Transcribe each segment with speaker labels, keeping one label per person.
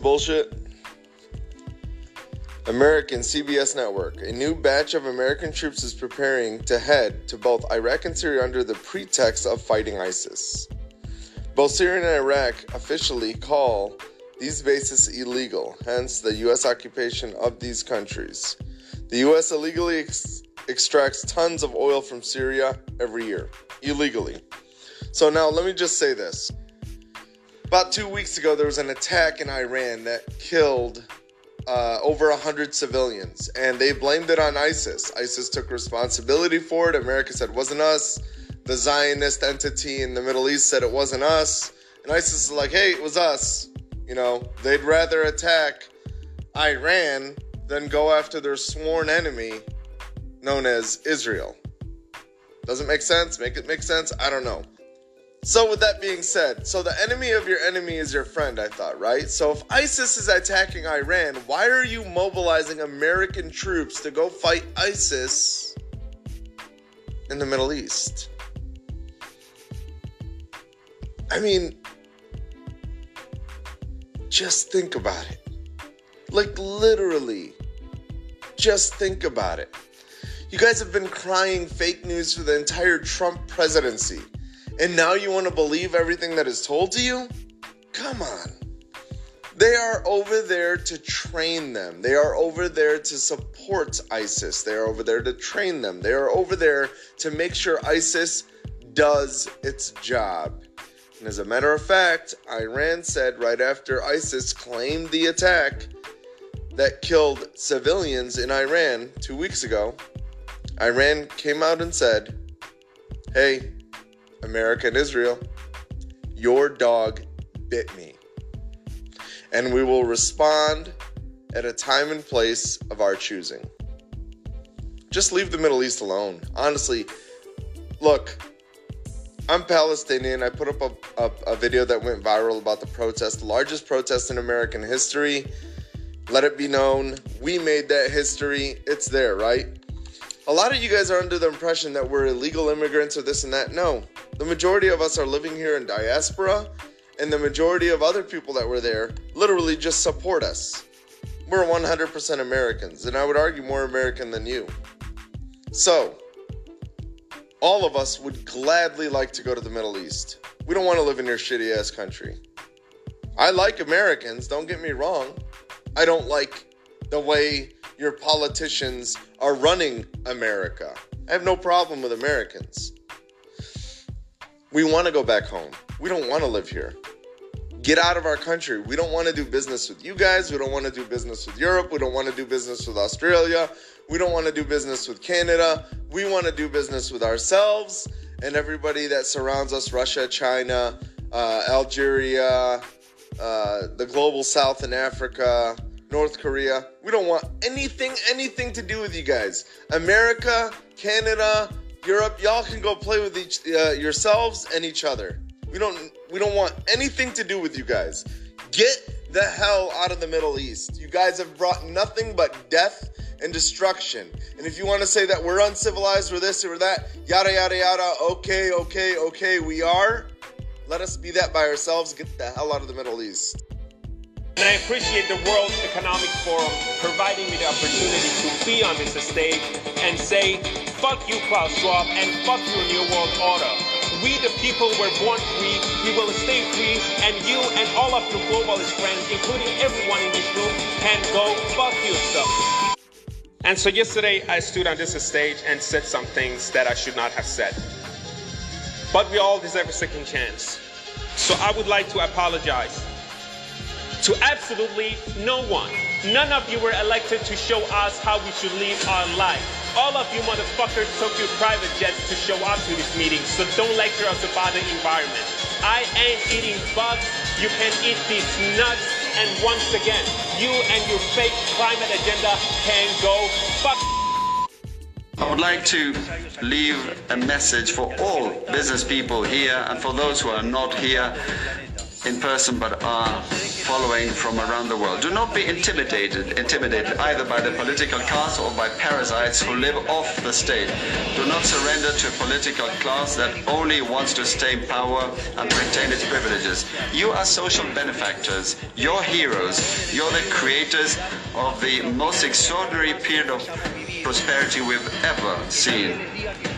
Speaker 1: bullshit? American CBS Network. A new batch of American troops is preparing to head to both Iraq and Syria under the pretext of fighting ISIS. Both Syria and Iraq officially call these bases illegal, hence the U.S. occupation of these countries. The U.S. illegally ex- extracts tons of oil from Syria every year, illegally. So now let me just say this. About two weeks ago, there was an attack in Iran that killed uh, over 100 civilians, and they blamed it on ISIS. ISIS took responsibility for it. America said it wasn't us. The Zionist entity in the Middle East said it wasn't us. And ISIS is like, hey, it was us. You know, they'd rather attack Iran than go after their sworn enemy known as Israel. Doesn't make sense? Make it make sense? I don't know. So, with that being said, so the enemy of your enemy is your friend, I thought, right? So, if ISIS is attacking Iran, why are you mobilizing American troops to go fight ISIS in the Middle East? I mean, just think about it. Like, literally, just think about it. You guys have been crying fake news for the entire Trump presidency. And now you want to believe everything that is told to you? Come on. They are over there to train them. They are over there to support ISIS. They are over there to train them. They are over there to make sure ISIS does its job. And as a matter of fact, Iran said right after ISIS claimed the attack that killed civilians in Iran two weeks ago, Iran came out and said, Hey, America and Israel, your dog bit me. And we will respond at a time and place of our choosing. Just leave the Middle East alone. Honestly, look, I'm Palestinian. I put up a, a, a, video that went viral about the protest, the largest protest in American history. Let it be known, we made that history. It's there, right? A lot of you guys are under the impression that we're illegal immigrants or this and that. No, the majority of us are living here in diaspora, and the majority of other people that were there literally just support us. We're 100% Americans, and I would argue more American than you. So, all of us would gladly like to go to the Middle East. We don't want to live in your shitty ass country. I like Americans, don't get me wrong. I don't like the way your politicians are running America. I have no problem with Americans. We want to go back home. We don't want to live here. Get out of our country. We don't want to do business with you guys. We don't want to do business with Europe. We don't want to do business with Australia. We don't want to do business with Canada. We want to do business with ourselves and everybody that surrounds us Russia, China, uh, Algeria, uh, the global south in Africa, North Korea. We don't want anything, anything to do with you guys. America, Canada, Europe, y'all can go play with each uh, yourselves and each other. We don't we don't want anything to do with you guys. Get the hell out of the Middle East. You guys have brought nothing but death and destruction. And if you want to say that we're uncivilized or this or that, yada yada yada, okay, okay, okay, we are. Let us be that by ourselves. Get the hell out of the Middle East.
Speaker 2: And I appreciate the World Economic Forum providing me the opportunity to be on this stage and say, fuck you, Klaus Schwab, and fuck your New World Order. We, the people, were born free. We will stay free. And you and all of your globalist friends, including everyone in this room, can go fuck yourself. And so yesterday, I stood on this stage and said some things that I should not have said. But we all deserve a second chance. So I would like to apologize to absolutely no one. None of you were elected to show us how we should live our life. All of you motherfuckers took your private jets to show up to this meeting, so don't lecture us about the environment. I ain't eating bugs, you can eat these nuts, and once again, you and your fake climate agenda can go fuck.
Speaker 3: I would like to leave a message for all business people here and for those who are not here in person but are following from around the world. Do not be intimidated, intimidated either by the political class or by parasites who live off the state. Do not surrender to a political class that only wants to stay in power and retain its privileges. You are social benefactors. You're heroes. You're the creators of the most extraordinary period of prosperity we've ever seen.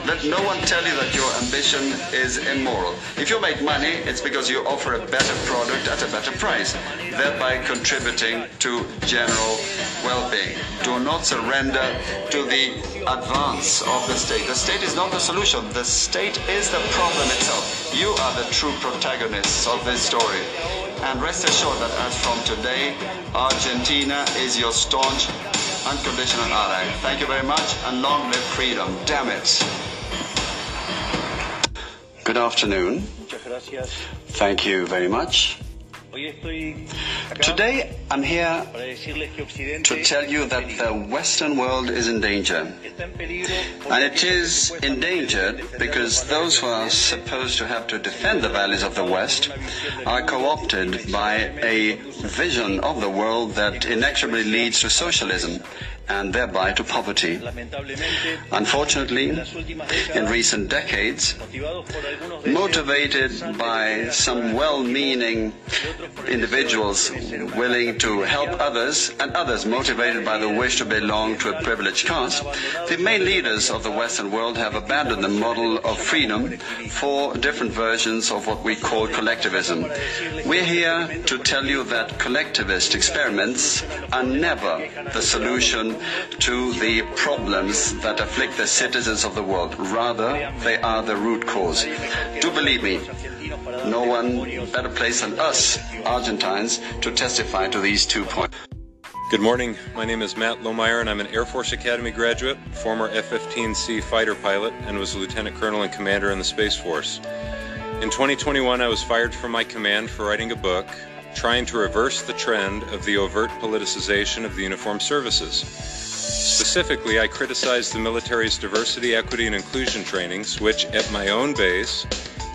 Speaker 3: Let no one tell you that your ambition is immoral. If you make money, it's because you offer a better product at a better price, thereby contributing to general well-being. Do not surrender to the advance of the state. The state is not the solution. The state is the problem itself. You are the true protagonists of this story. And rest assured that as from today, Argentina is your staunch unconditional ally. Thank you very much and long live freedom. Damn it. Good afternoon. Thank you very much. Today I'm here to tell you that the Western world is in danger. And it is endangered because those who are supposed to have to defend the values of the West are co opted by a vision of the world that inexorably leads to socialism and thereby to poverty. Unfortunately, in recent decades, motivated by some well-meaning individuals willing to help others and others motivated by the wish to belong to a privileged caste, the main leaders of the Western world have abandoned the model of freedom for different versions of what we call collectivism. We're here to tell you that collectivist experiments are never the solution to the problems that afflict the citizens of the world. Rather, they are the root cause. Do believe me, no one better placed than us, Argentines, to testify to these two points.
Speaker 4: Good morning. My name is Matt Lohmeier, and I'm an Air Force Academy graduate, former F 15C fighter pilot, and was a lieutenant colonel and commander in the Space Force. In 2021, I was fired from my command for writing a book trying to reverse the trend of the overt politicization of the uniformed services. Specifically, I criticized the military's diversity, equity, and inclusion trainings, which, at my own base,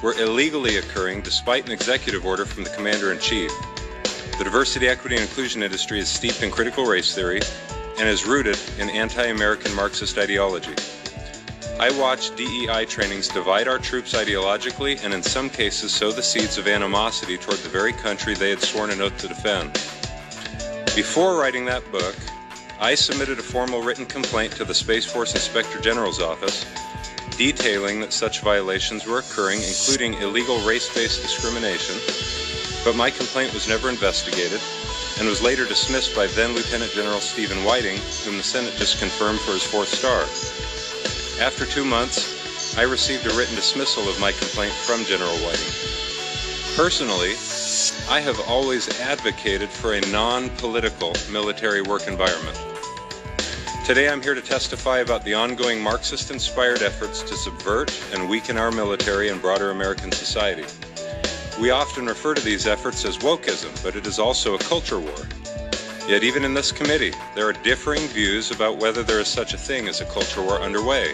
Speaker 4: were illegally occurring despite an executive order from the Commander in Chief. The diversity, equity, and inclusion industry is steeped in critical race theory and is rooted in anti American Marxist ideology. I watched DEI trainings divide our troops ideologically and, in some cases, sow the seeds of animosity toward the very country they had sworn an oath to defend. Before writing that book, I submitted a formal written complaint to the Space Force Inspector General's office detailing that such violations were occurring, including illegal race based discrimination, but my complaint was never investigated and was later dismissed by then Lieutenant General Stephen Whiting, whom the Senate just confirmed for his fourth star. After two months, I received a written dismissal of my complaint from General Whiting. Personally, I have always advocated for a non political military work environment. Today I'm here to testify about the ongoing Marxist inspired efforts to subvert and weaken our military and broader American society. We often refer to these efforts as wokeism, but it is also a culture war. Yet, even in this committee, there are differing views about whether there is such a thing as a culture war underway.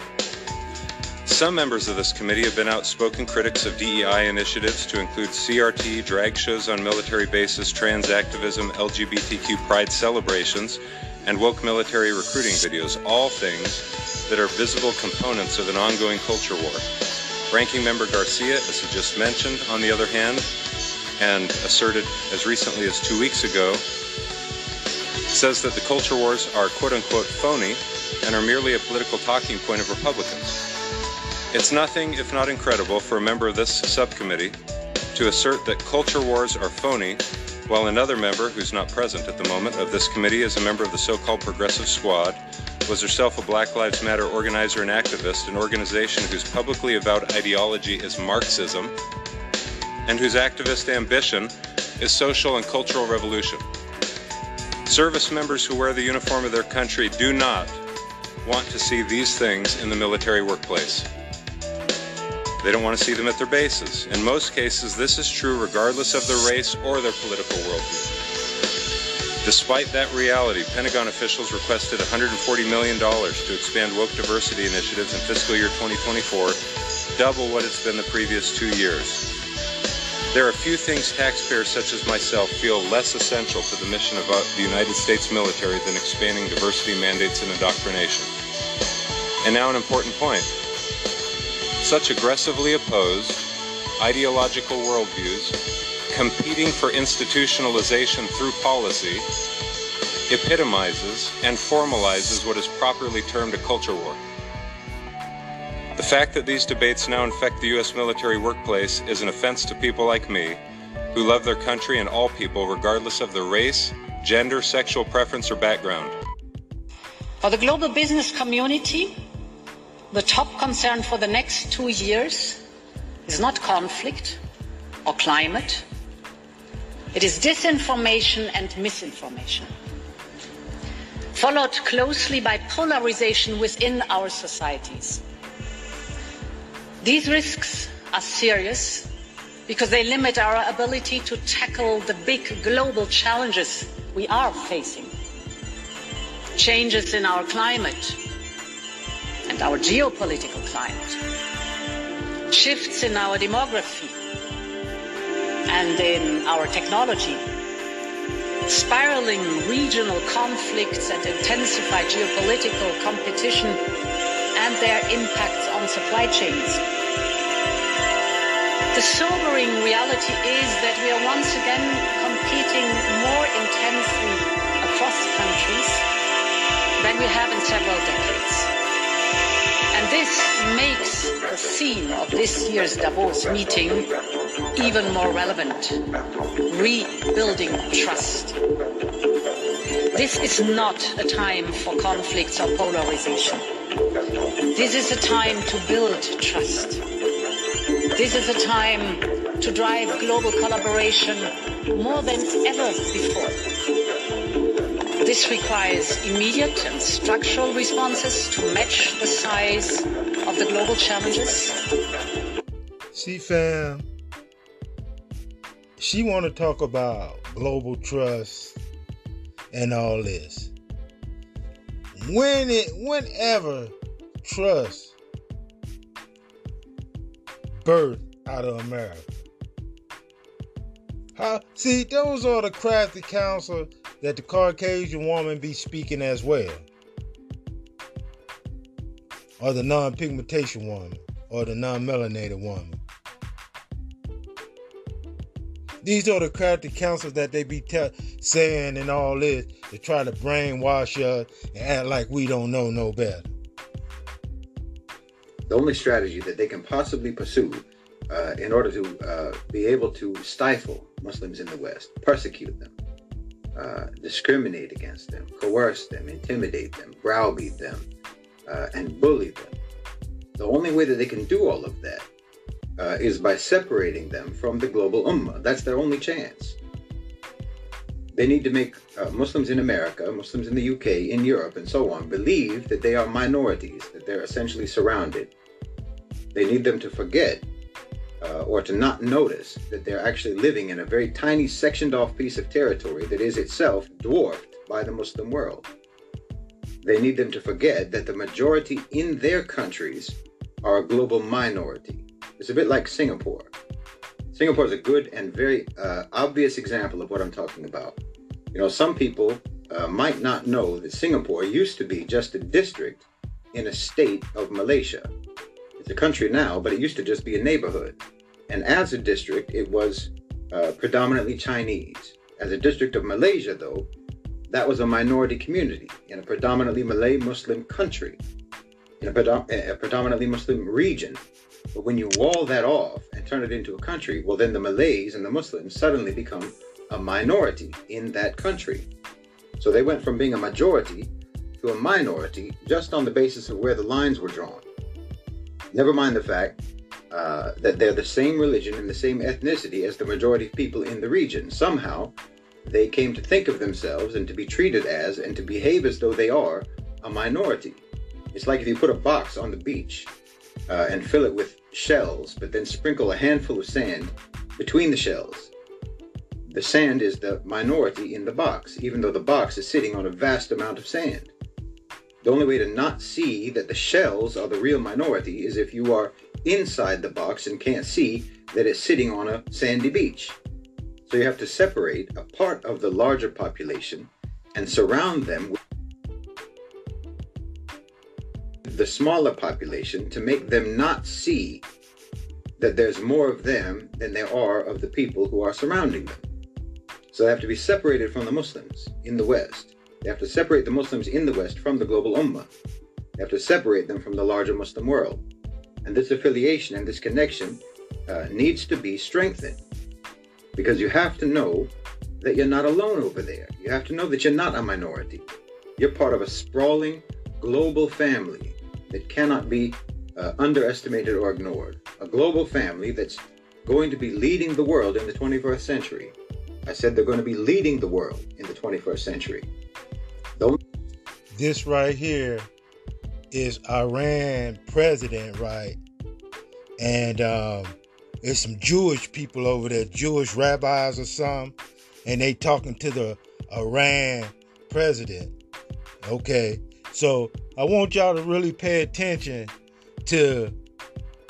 Speaker 4: Some members of this committee have been outspoken critics of DEI initiatives to include CRT, drag shows on military bases, trans activism, LGBTQ pride celebrations, and woke military recruiting videos, all things that are visible components of an ongoing culture war. Ranking Member Garcia, as he just mentioned, on the other hand, and asserted as recently as two weeks ago, says that the culture wars are quote unquote phony and are merely a political talking point of Republicans. It's nothing if not incredible for a member of this subcommittee to assert that culture wars are phony while another member, who's not present at the moment, of this committee is a member of the so called Progressive Squad, was herself a Black Lives Matter organizer and activist, an organization whose publicly avowed ideology is Marxism, and whose activist ambition is social and cultural revolution. Service members who wear the uniform of their country do not want to see these things in the military workplace. They don't want to see them at their bases. In most cases, this is true regardless of their race or their political worldview. Despite that reality, Pentagon officials requested $140 million to expand woke diversity initiatives in fiscal year 2024, double what it's been the previous two years. There are few things taxpayers such as myself feel less essential to the mission of uh, the United States military than expanding diversity mandates and indoctrination. And now an important point. Such aggressively opposed, ideological worldviews, competing for institutionalization through policy, epitomizes and formalizes what is properly termed a culture war. Fact that these debates now infect the U.S. military workplace is an offense to people like me who love their country and all people, regardless of their race, gender, sexual preference, or background.
Speaker 5: For the global business community, the top concern for the next two years is not conflict or climate, it is disinformation and misinformation, followed closely by polarization within our societies. These risks are serious because they limit our ability to tackle the big global challenges we are facing. Changes in our climate and our geopolitical climate, shifts in our demography and in our technology, spiraling regional conflicts and intensified geopolitical competition and their impacts supply chains. The sobering reality is that we are once again competing more intensely across countries than we have in several decades. And this makes the theme of this year's Davos meeting even more relevant rebuilding trust. This is not a time for conflicts or polarization. This is a time to build trust. This is a time to drive global collaboration more than ever before. This requires immediate and structural responses to match the size of the global challenges.
Speaker 6: See, fam, she want to talk about global trust and all this. When it, whenever trust birth out of America. How, see, those are the crafty counsel that the Caucasian woman be speaking as well. Or the non-pigmentation woman. Or the non-melanated woman. These are the crafty counsels that they be saying and all this to try to brainwash us and act like we don't know no better
Speaker 7: the only strategy that they can possibly pursue uh, in order to uh, be able to stifle Muslims in the West, persecute them, uh, discriminate against them, coerce them, intimidate them, browbeat them, uh, and bully them. The only way that they can do all of that uh, is by separating them from the global ummah. That's their only chance. They need to make uh, Muslims in America, Muslims in the UK, in Europe, and so on believe that they are minorities, that they're essentially surrounded they need them to forget uh, or to not notice that they're actually living in a very tiny sectioned off piece of territory that is itself dwarfed by the Muslim world. They need them to forget that the majority in their countries are a global minority. It's a bit like Singapore. Singapore is a good and very uh, obvious example of what I'm talking about. You know, some people uh, might not know that Singapore used to be just a district in a state of Malaysia. It's a country now, but it used to just be a neighborhood. And as a district, it was uh, predominantly Chinese. As a district of Malaysia, though, that was a minority community in a predominantly Malay Muslim country, in a, predom- a predominantly Muslim region. But when you wall that off and turn it into a country, well, then the Malays and the Muslims suddenly become a minority in that country. So they went from being a majority to a minority just on the basis of where the lines were drawn. Never mind the fact uh, that they're the same religion and the same ethnicity as the majority of people in the region. Somehow, they came to think of themselves and to be treated as and to behave as though they are a minority. It's like if you put a box on the beach uh, and fill it with shells, but then sprinkle a handful of sand between the shells. The sand is the minority in the box, even though the box is sitting on a vast amount of sand. The only way to not see that the shells are the real minority is if you are inside the box and can't see that it's sitting on a sandy beach. So you have to separate a part of the larger population and surround them with the smaller population to make them not see that there's more of them than there are of the people who are surrounding them. So they have to be separated from the Muslims in the West. They have to separate the Muslims in the West from the global Ummah. They have to separate them from the larger Muslim world. And this affiliation and this connection uh, needs to be strengthened because you have to know that you're not alone over there. You have to know that you're not a minority. You're part of a sprawling global family that cannot be uh, underestimated or ignored. A global family that's going to be leading the world in the 21st century. I said they're going to be leading the world in the 21st century.
Speaker 6: This right here is Iran president, right? And um, there's some Jewish people over there, Jewish rabbis or some, and they talking to the Iran president. Okay, so I want y'all to really pay attention to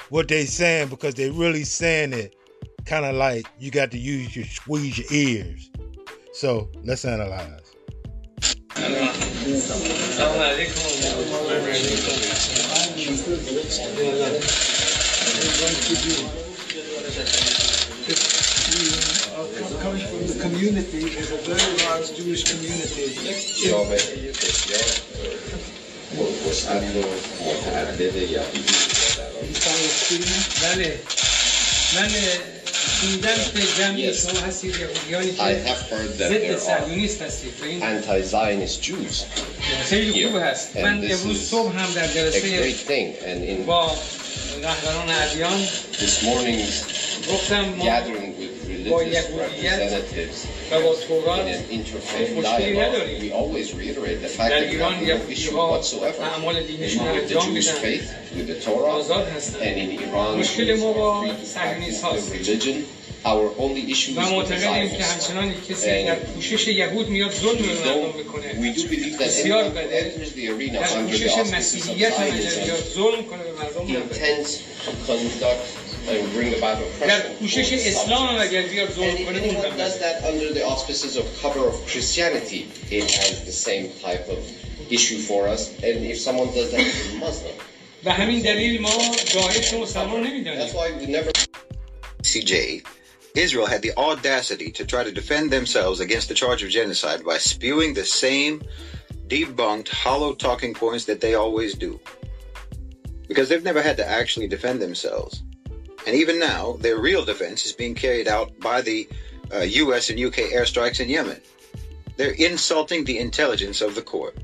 Speaker 6: what they saying because they really saying it kind of like you got to use your squeeze your ears. So let's analyze.
Speaker 8: coming from the community, there's a very large Jewish community
Speaker 9: algo atende y Dale, dale. Yes, I have heard that there are
Speaker 10: anti-Zionist Jews
Speaker 9: here, and this is a great thing. And in
Speaker 10: this morning's gathering religious representatives in an interfaith dialogue, we always reiterate the fact that we have no issue whatsoever with the Jewish faith, with the Torah, and in Iran, with the religion. Our only issue is with the Zionists. And we do believe that anyone who enters the arena under the auspices of Zionism intends to conduct and bring about oppression. And anyone does that under the auspices of cover of Christianity, it has the same type of issue for us. And if someone does that to a Muslim, that's why we never.
Speaker 7: CJ, Israel had the audacity to try to defend themselves against the charge of genocide by spewing the same debunked, hollow talking points that they always do. Because they've never had to actually defend themselves. And even now, their real defense is being carried out by the uh, US and UK airstrikes in Yemen. They're insulting the intelligence of the court.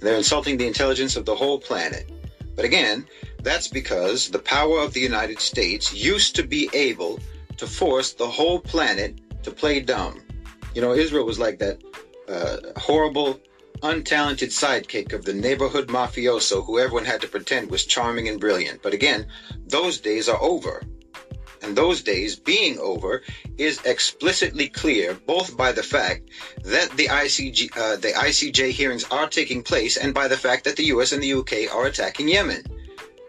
Speaker 7: They're insulting the intelligence of the whole planet. But again, that's because the power of the United States used to be able to force the whole planet to play dumb. You know, Israel was like that uh, horrible, untalented sidekick of the neighborhood mafioso who everyone had to pretend was charming and brilliant. But again, those days are over. And those days being over is explicitly clear both by the fact that the ICG, uh, the ICJ hearings are taking place and by the fact that the US and the UK are attacking Yemen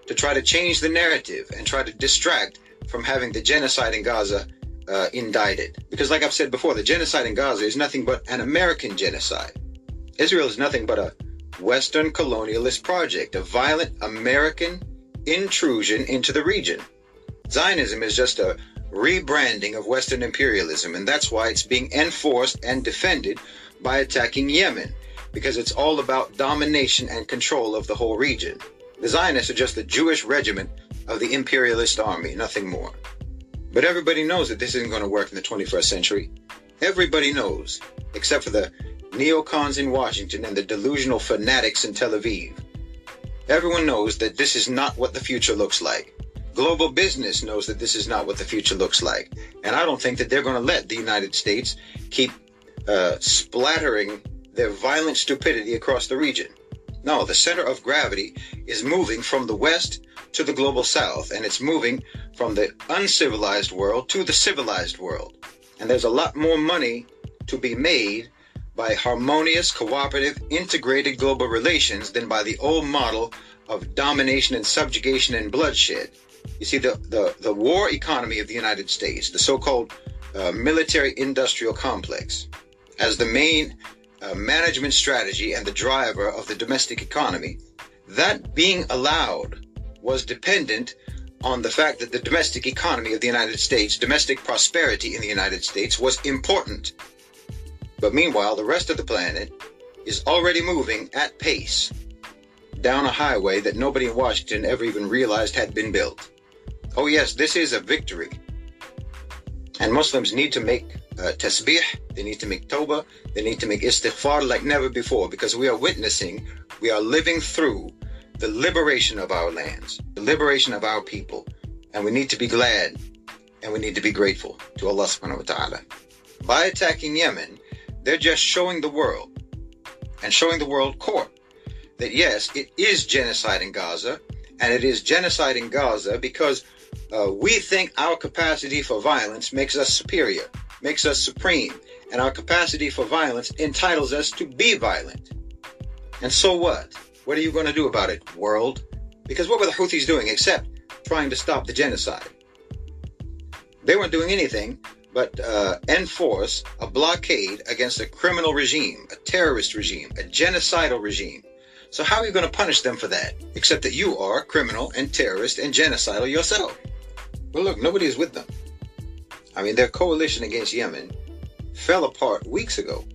Speaker 7: to try to change the narrative and try to distract from having the genocide in Gaza uh, indicted. Because, like I've said before, the genocide in Gaza is nothing but an American genocide. Israel is nothing but a Western colonialist project, a violent American intrusion into the region. Zionism is just a rebranding of Western imperialism, and that's why it's being enforced and defended by attacking Yemen, because it's all about domination and control of the whole region. The Zionists are just the Jewish regiment of the imperialist army, nothing more. But everybody knows that this isn't going to work in the 21st century. Everybody knows, except for the neocons in Washington and the delusional fanatics in Tel Aviv. Everyone knows that this is not what the future looks like. Global business knows that this is not what the future looks like. And I don't think that they're going to let the United States keep uh, splattering their violent stupidity across the region. No, the center of gravity is moving from the West to the global South, and it's moving from the uncivilized world to the civilized world. And there's a lot more money to be made by harmonious, cooperative, integrated global relations than by the old model of domination and subjugation and bloodshed. You see, the, the, the war economy of the United States, the so called uh, military industrial complex, as the main uh, management strategy and the driver of the domestic economy, that being allowed was dependent on the fact that the domestic economy of the United States, domestic prosperity in the United States, was important. But meanwhile, the rest of the planet is already moving at pace down a highway that nobody in Washington ever even realized had been built. Oh, yes, this is a victory. And Muslims need to make uh, tasbih, they need to make tawbah, they need to make istighfar like never before because we are witnessing, we are living through the liberation of our lands, the liberation of our people. And we need to be glad and we need to be grateful to Allah subhanahu wa ta'ala. By attacking Yemen, they're just showing the world and showing the world court that yes, it is genocide in Gaza, and it is genocide in Gaza because uh, we think our capacity for violence makes us superior, makes us supreme, and our capacity for violence entitles us to be violent. And so what? What are you going to do about it, world? Because what were the Houthis doing except trying to stop the genocide? They weren't doing anything but uh, enforce a blockade against a criminal regime, a terrorist regime, a genocidal regime. So how are you going to punish them for that? Except that you are criminal and terrorist and genocidal yourself. Well, look, nobody is with them. I mean, their coalition against Yemen fell apart weeks ago,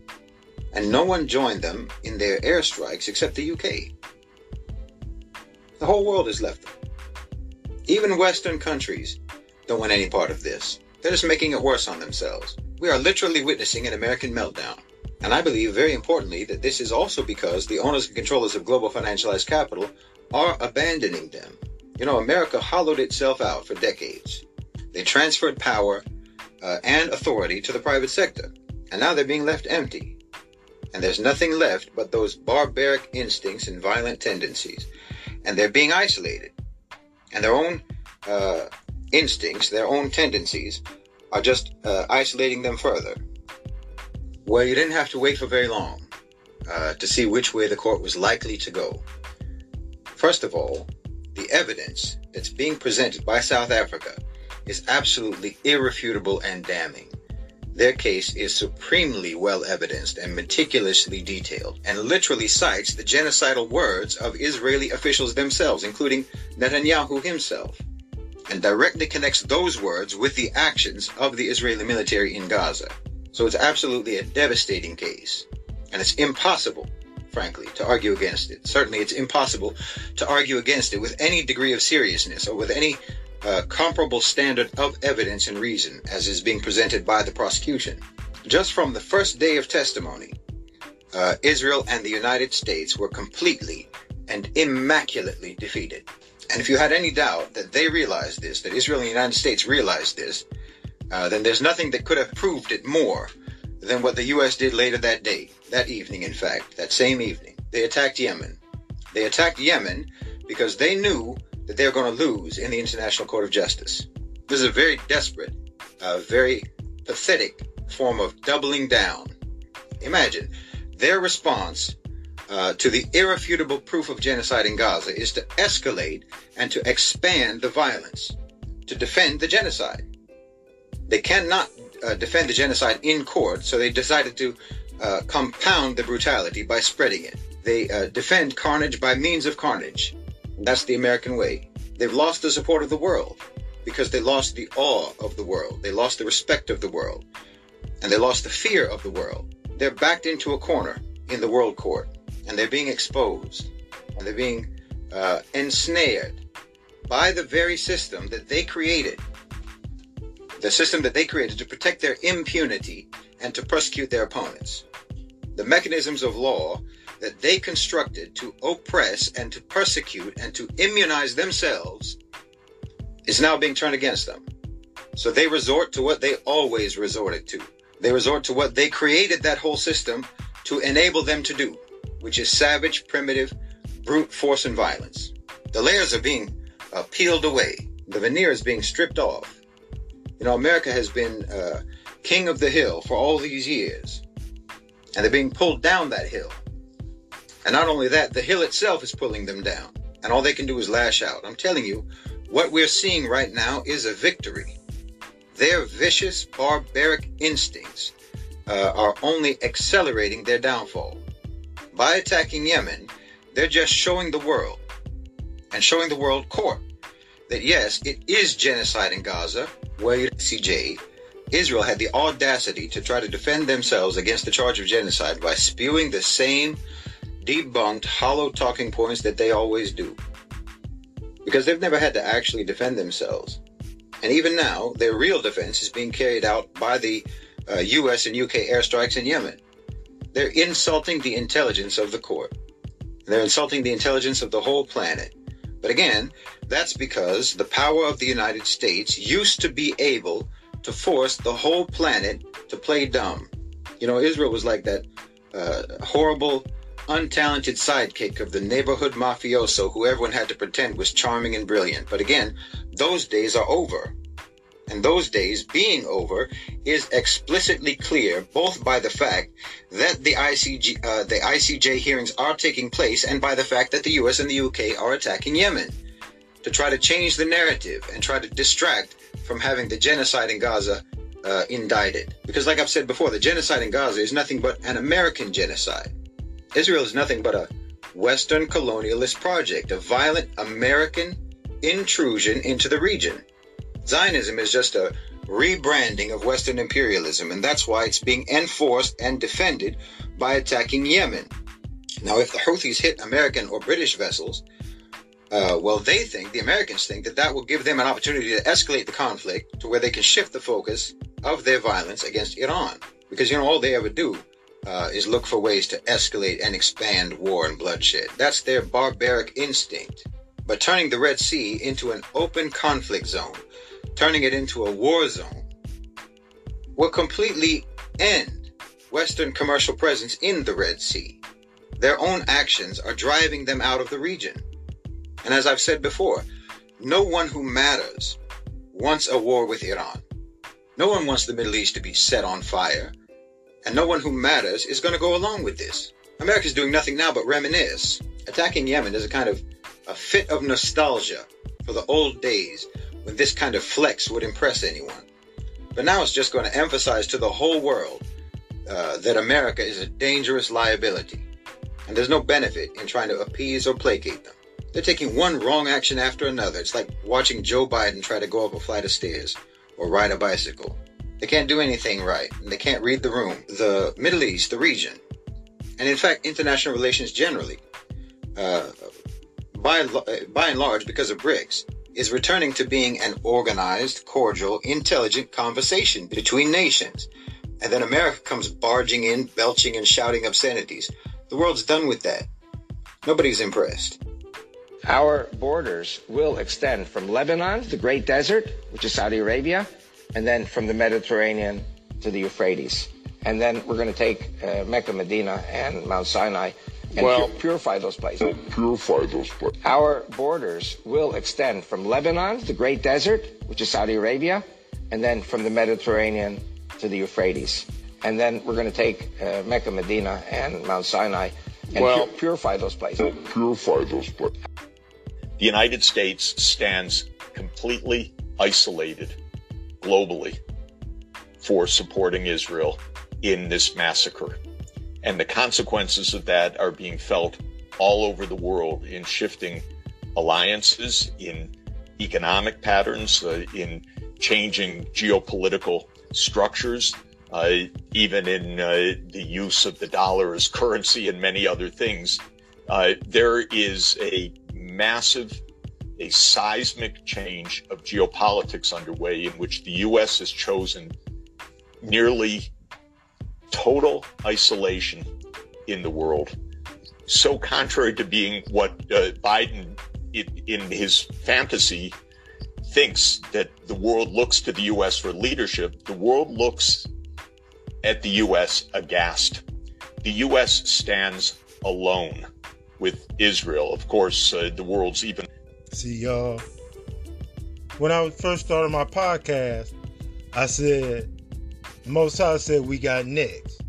Speaker 7: and no one joined them in their airstrikes except the UK. The whole world has left them. Even Western countries don't want any part of this. They're just making it worse on themselves. We are literally witnessing an American meltdown. And I believe, very importantly, that this is also because the owners and controllers of global financialized capital are abandoning them. You know, America hollowed itself out for decades. They transferred power uh, and authority to the private sector. And now they're being left empty. And there's nothing left but those barbaric instincts and violent tendencies. And they're being isolated. And their own uh, instincts, their own tendencies, are just uh, isolating them further. Well, you didn't have to wait for very long uh, to see which way the court was likely to go. First of all, the evidence that's being presented by South Africa is absolutely irrefutable and damning. Their case is supremely well evidenced and meticulously detailed, and literally cites the genocidal words of Israeli officials themselves, including Netanyahu himself and directly connects those words with the actions of the Israeli military in Gaza. So it's absolutely a devastating case. And it's impossible, frankly, to argue against it. Certainly, it's impossible to argue against it with any degree of seriousness or with any uh, comparable standard of evidence and reason as is being presented by the prosecution. Just from the first day of testimony, uh, Israel and the United States were completely and immaculately defeated. And if you had any doubt that they realized this, that Israel and the United States realized this, uh, then there's nothing that could have proved it more than what the U.S. did later that day, that evening, in fact, that same evening. They attacked Yemen. They attacked Yemen because they knew that they're going to lose in the International Court of Justice. This is a very desperate, uh, very pathetic form of doubling down. Imagine their response uh, to the irrefutable proof of genocide in Gaza is to escalate and to expand the violence, to defend the genocide. They cannot uh, defend the genocide in court, so they decided to uh, compound the brutality by spreading it. They uh, defend carnage by means of carnage. That's the American way. They've lost the support of the world because they lost the awe of the world. They lost the respect of the world. And they lost the fear of the world. They're backed into a corner in the world court and they're being exposed and they're being uh, ensnared by the very system that they created the system that they created to protect their impunity and to prosecute their opponents the mechanisms of law that they constructed to oppress and to persecute and to immunize themselves is now being turned against them so they resort to what they always resorted to they resort to what they created that whole system to enable them to do which is savage, primitive, brute force and violence. The layers are being uh, peeled away. The veneer is being stripped off. You know, America has been uh, king of the hill for all these years, and they're being pulled down that hill. And not only that, the hill itself is pulling them down. and all they can do is lash out. I'm telling you, what we're seeing right now is a victory. Their vicious, barbaric instincts uh, are only accelerating their downfall. By attacking Yemen, they're just showing the world and showing the world court that yes, it is genocide in Gaza, where CJ, Israel had the audacity to try to defend themselves against the charge of genocide by spewing the same debunked, hollow talking points that they always do. Because they've never had to actually defend themselves. And even now, their real defense is being carried out by the uh, US and UK airstrikes in Yemen. They're insulting the intelligence of the court. They're insulting the intelligence of the whole planet. But again, that's because the power of the United States used to be able to force the whole planet to play dumb. You know, Israel was like that uh, horrible, untalented sidekick of the neighborhood mafioso who everyone had to pretend was charming and brilliant. But again, those days are over. And those days being over is explicitly clear both by the fact that the ICG, uh, the ICJ hearings are taking place and by the fact that the US and the UK are attacking Yemen to try to change the narrative and try to distract from having the genocide in Gaza uh, indicted. Because, like I've said before, the genocide in Gaza is nothing but an American genocide. Israel is nothing but a Western colonialist project, a violent American intrusion into the region. Zionism is just a rebranding of Western imperialism, and that's why it's being enforced and defended by attacking Yemen. Now, if the Houthis hit American or British vessels, uh, well, they think, the Americans think, that that will give them an opportunity to escalate the conflict to where they can shift the focus of their violence against Iran. Because, you know, all they ever do uh, is look for ways to escalate and expand war and bloodshed. That's their barbaric instinct. But turning the Red Sea into an open conflict zone, turning it into a war zone, will completely end Western commercial presence in the Red Sea. Their own actions are driving them out of the region. And as I've said before, no one who matters wants a war with Iran. No one wants the Middle East to be set on fire. And no one who matters is going to go along with this. America's doing nothing now but reminisce. Attacking Yemen is a kind of a fit of nostalgia for the old days when this kind of flex would impress anyone. But now it's just going to emphasize to the whole world uh, that America is a dangerous liability. And there's no benefit in trying to appease or placate them. They're taking one wrong action after another. It's like watching Joe Biden try to go up a flight of stairs or ride a bicycle. They can't do anything right, and they can't read the room. The Middle East, the region, and in fact, international relations generally, uh, by, by and large, because of BRICS, is returning to being an organized, cordial, intelligent conversation between nations. And then America comes barging in, belching and shouting obscenities. The world's done with that. Nobody's impressed.
Speaker 11: Our borders will extend from Lebanon, to the Great Desert, which is Saudi Arabia, and then from the Mediterranean to the Euphrates. And then we're going to take uh, Mecca, Medina, and Mount Sinai and well, pu- purify those places.
Speaker 12: Purify those places.
Speaker 11: Our borders will extend from Lebanon, the Great Desert, which is Saudi Arabia, and then from the Mediterranean to the Euphrates. And then we're going to take uh, Mecca, Medina, and Mount Sinai and well, pu- purify those places.
Speaker 12: Purify those places.
Speaker 13: The United States stands completely isolated globally for supporting Israel in this massacre. And the consequences of that are being felt all over the world in shifting alliances, in economic patterns, uh, in changing geopolitical structures, uh, even in uh, the use of the dollar as currency and many other things. Uh, there is a massive, a seismic change of geopolitics underway in which the U.S. has chosen nearly total isolation in the world. So contrary to being what uh, Biden, in, in his fantasy, thinks that the world looks to the U.S. for leadership, the world looks at the U.S. aghast. The U.S. stands alone with Israel. Of course, uh, the world's even.
Speaker 6: See, y'all, when I first started my podcast, I said, Most High said we got next.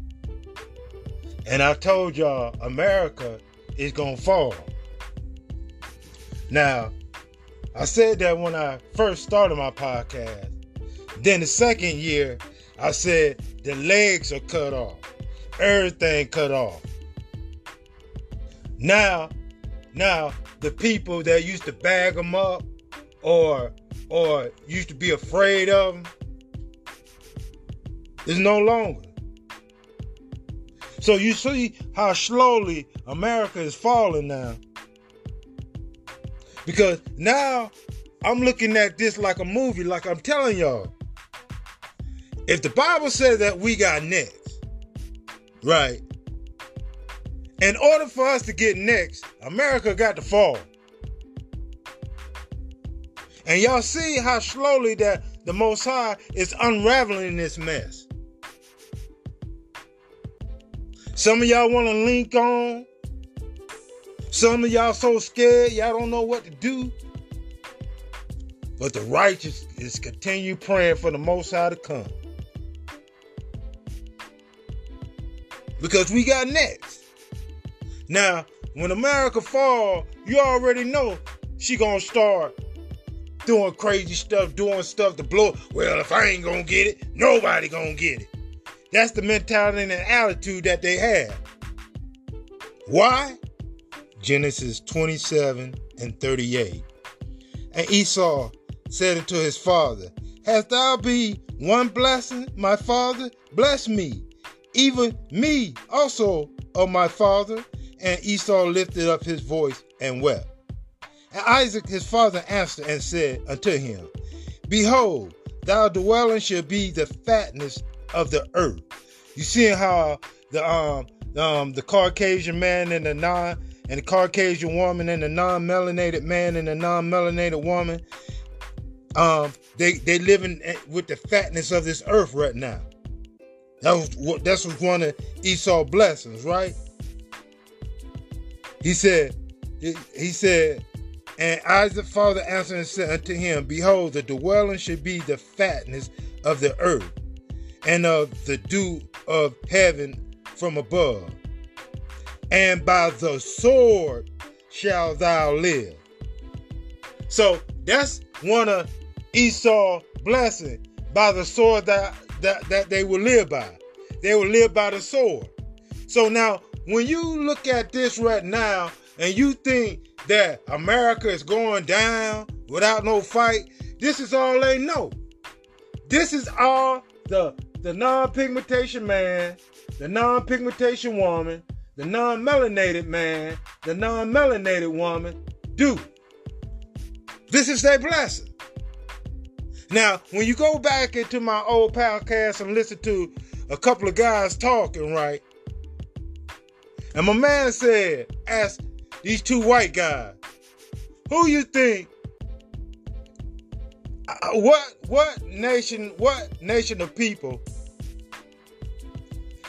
Speaker 6: And I told y'all, America is going to fall. Now, I said that when I first started my podcast. Then the second year, I said the legs are cut off, everything cut off. Now, now the people that used to bag them up or or used to be afraid of them is no longer. So you see how slowly America is falling now. Because now I'm looking at this like a movie, like I'm telling y'all. If the Bible says that we got next, right? In order for us to get next, America got to fall. And y'all see how slowly that the Most High is unraveling this mess. Some of y'all want to link on. Some of y'all so scared y'all don't know what to do. But the righteous is continue praying for the Most High to come. Because we got next. Now, when America fall, you already know she gonna start doing crazy stuff, doing stuff to blow. Well, if I ain't gonna get it, nobody gonna get it. That's the mentality and attitude that they have. Why? Genesis 27 and 38. And Esau said unto his father, Hast thou be one blessing, my father? Bless me, even me also, O my father. And Esau lifted up his voice and wept. And Isaac his father answered and said unto him, Behold, thy dwelling shall be the fatness of the earth. You see how the um um the Caucasian man and the non and the Caucasian woman and the non-melanated man and the non-melanated woman, um, they they living with the fatness of this earth right now. That was what that's was one of Esau's blessings, right? He said, he said, and Isaac father answered and said unto him, Behold, the dwelling should be the fatness of the earth, and of the dew of heaven from above. And by the sword shall thou live. So that's one of Esau's blessing by the sword that, that, that they will live by. They will live by the sword. So now, when you look at this right now and you think that America is going down without no fight, this is all they know. This is all the the non-pigmentation man, the non-pigmentation woman, the non-melanated man, the non-melanated woman do. This is their blessing. Now, when you go back into my old podcast and listen to a couple of guys talking, right? And my man said, ask these two white guys, who you think uh, what what nation what nation of people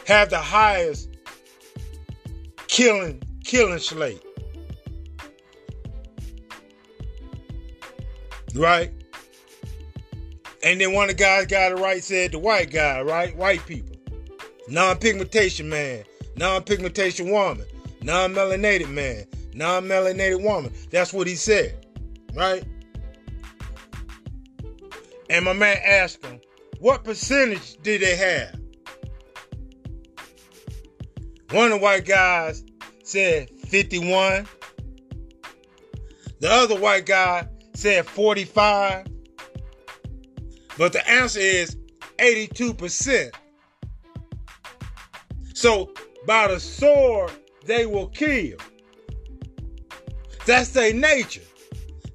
Speaker 6: have the highest killing killing slate? Right? And then one of the guys got it right, said the white guy, right? White people. Non-pigmentation man, non-pigmentation woman, non-melanated man, non-melanated woman. That's what he said, right? And my man asked him, what percentage did they have? One of the white guys said 51. The other white guy said 45. But the answer is 82%. So by the sword, they will kill. That's their nature.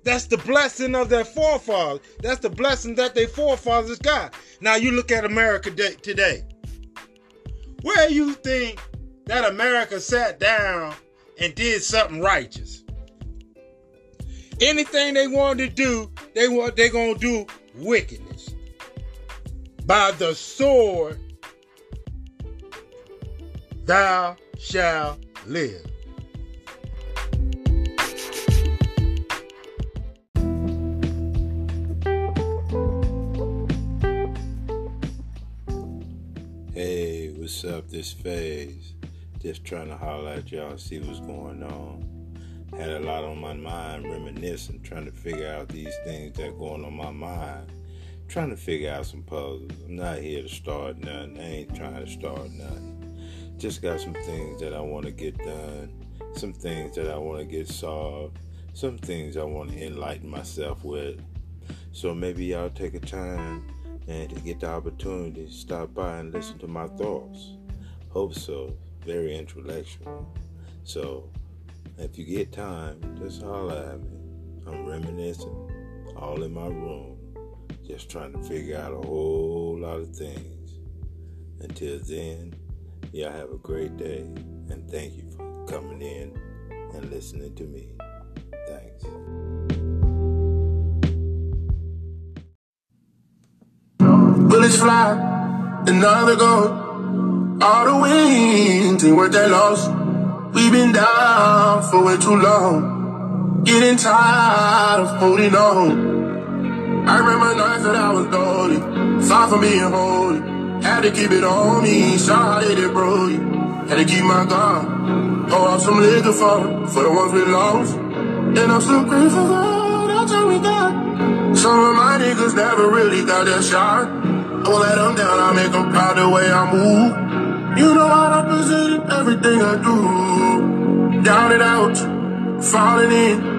Speaker 6: That's the blessing of their forefathers. That's the blessing that their forefathers got. Now you look at America today. Where you think that America sat down and did something righteous? Anything they wanted to do, they want they're gonna do wickedness. By the sword thou shalt live.
Speaker 14: Hey, what's up this Phaze. Just trying to holler at y'all, see what's going on.
Speaker 6: had a lot on my mind, reminiscing, trying to figure out these things that are going on my mind, trying to figure out some puzzles. I'm not here to start nothing. I ain't trying to start nothing. Just got some things that I want to get done, some things that I want to get solved, some things I want to enlighten myself with. So maybe y'all take a time and to get the opportunity to stop by and listen to my thoughts. Hope so. Very intellectual. So if you get time, just holler at me. I'm reminiscing, all in my room, just trying to figure out a whole lot of things. Until then, y'all have a great day, and thank you for coming in and listening to me. Thanks.
Speaker 14: Bullets fly, and now they go. All the wings ain't worth that loss. We've been down for way too long. Getting tired of holding on. I remember nights that I was lonely, far from being holy. Had to keep it on me, how they did bro Had to keep my guard. Pour out some liquor for, for the ones we lost. And I'm still grateful for all that time we got. Some of my niggas never really got that shot. I won't let them down, I make them proud the way I move. You know I represent everything I do. Down and out, falling in.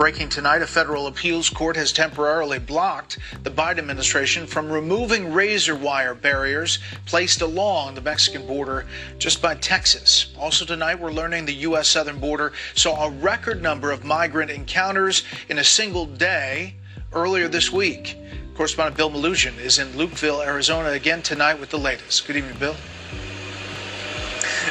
Speaker 15: Breaking tonight, a federal appeals court has temporarily blocked the Biden administration from removing razor wire barriers placed along the Mexican border just by Texas. Also tonight, we're learning the U.S. southern border saw a record number of migrant encounters in a single day earlier this week. Correspondent Bill Melugin is in Lukeville, Arizona again tonight with the latest. Good evening, Bill.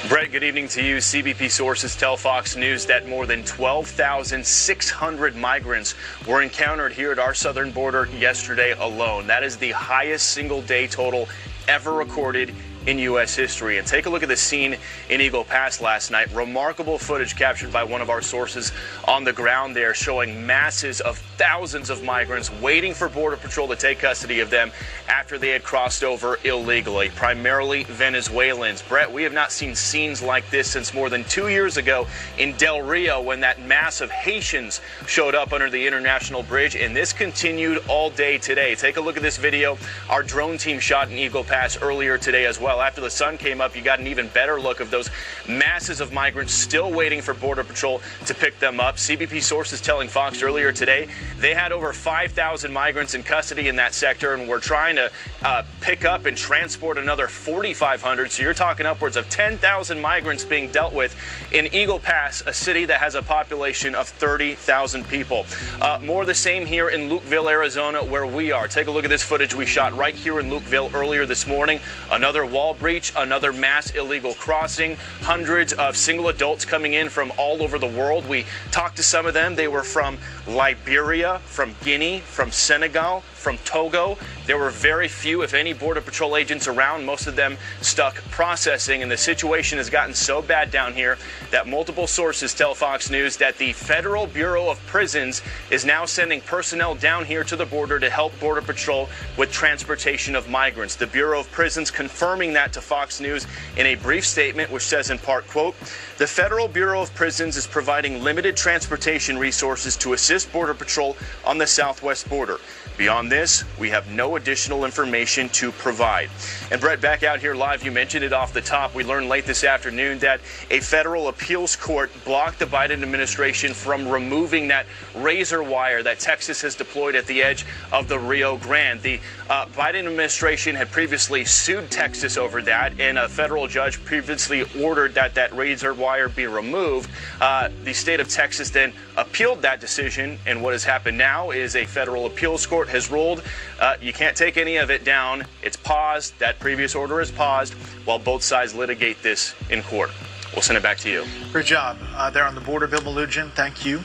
Speaker 16: Brett, good evening to you. CBP sources tell Fox News that more than 12,600 migrants were encountered here at our southern border yesterday alone. That is the highest single day total ever recorded in U.S. history. And take a look at the scene in Eagle Pass last night. Remarkable footage captured by one of our sources on the ground there showing masses of thousands of migrants waiting for Border Patrol to take custody of them after they had crossed over illegally, primarily Venezuelans. Brett, we have not seen scenes like this since more than two years ago in Del Rio when that mass of Haitians showed up under the International Bridge, and this continued all day today. Take a look at this video our drone team shot in Eagle Pass earlier today as well. Well, after the sun came up, you got an even better look of those masses of migrants still waiting for Border Patrol to pick them up. CBP sources telling Fox earlier today they had over 5,000 migrants in custody in that sector and were trying to uh, pick up and transport another 4,500. So you're talking upwards of 10,000 migrants being dealt with in Eagle Pass, a city that has a population of 30,000 people. Uh, more the same here in Lukeville, Arizona, where we are. Take a look at this footage we shot right here in Lukeville earlier this morning. Another wall breach, another mass illegal crossing, hundreds of single adults coming in from all over the world. We talked to some of them. They were from Liberia, from Guinea, from Senegal, from Togo. There were very few, if any, Border Patrol agents around, most of them stuck processing. And the situation has gotten so bad down here that multiple sources tell Fox News that the Federal Bureau of Prisons is now sending personnel down here to the border to help Border Patrol with transportation of migrants. The Bureau of Prisons confirming that to Fox News in a brief statement, which says in part, quote, the Federal Bureau of Prisons is providing limited transportation resources to assist Border Patrol on the southwest border. Beyond this, we have no additional information to provide. And Brett, back out here live, you mentioned it off the top. We learned late this afternoon that a federal appeals court blocked the Biden administration from removing that razor wire that Texas has deployed at the edge of the Rio Grande. The uh, Biden administration had previously sued Texas over that, and a federal judge previously ordered that that razor wire be removed. Uh, the state of Texas then appealed that decision, and what has happened now is a federal appeals court has ruled uh, you can't take any of it down. It's paused. That previous order is paused while both sides litigate this in court. We'll send it back to you.
Speaker 15: Great job uh, there on the border, Bill Melugin. Thank you.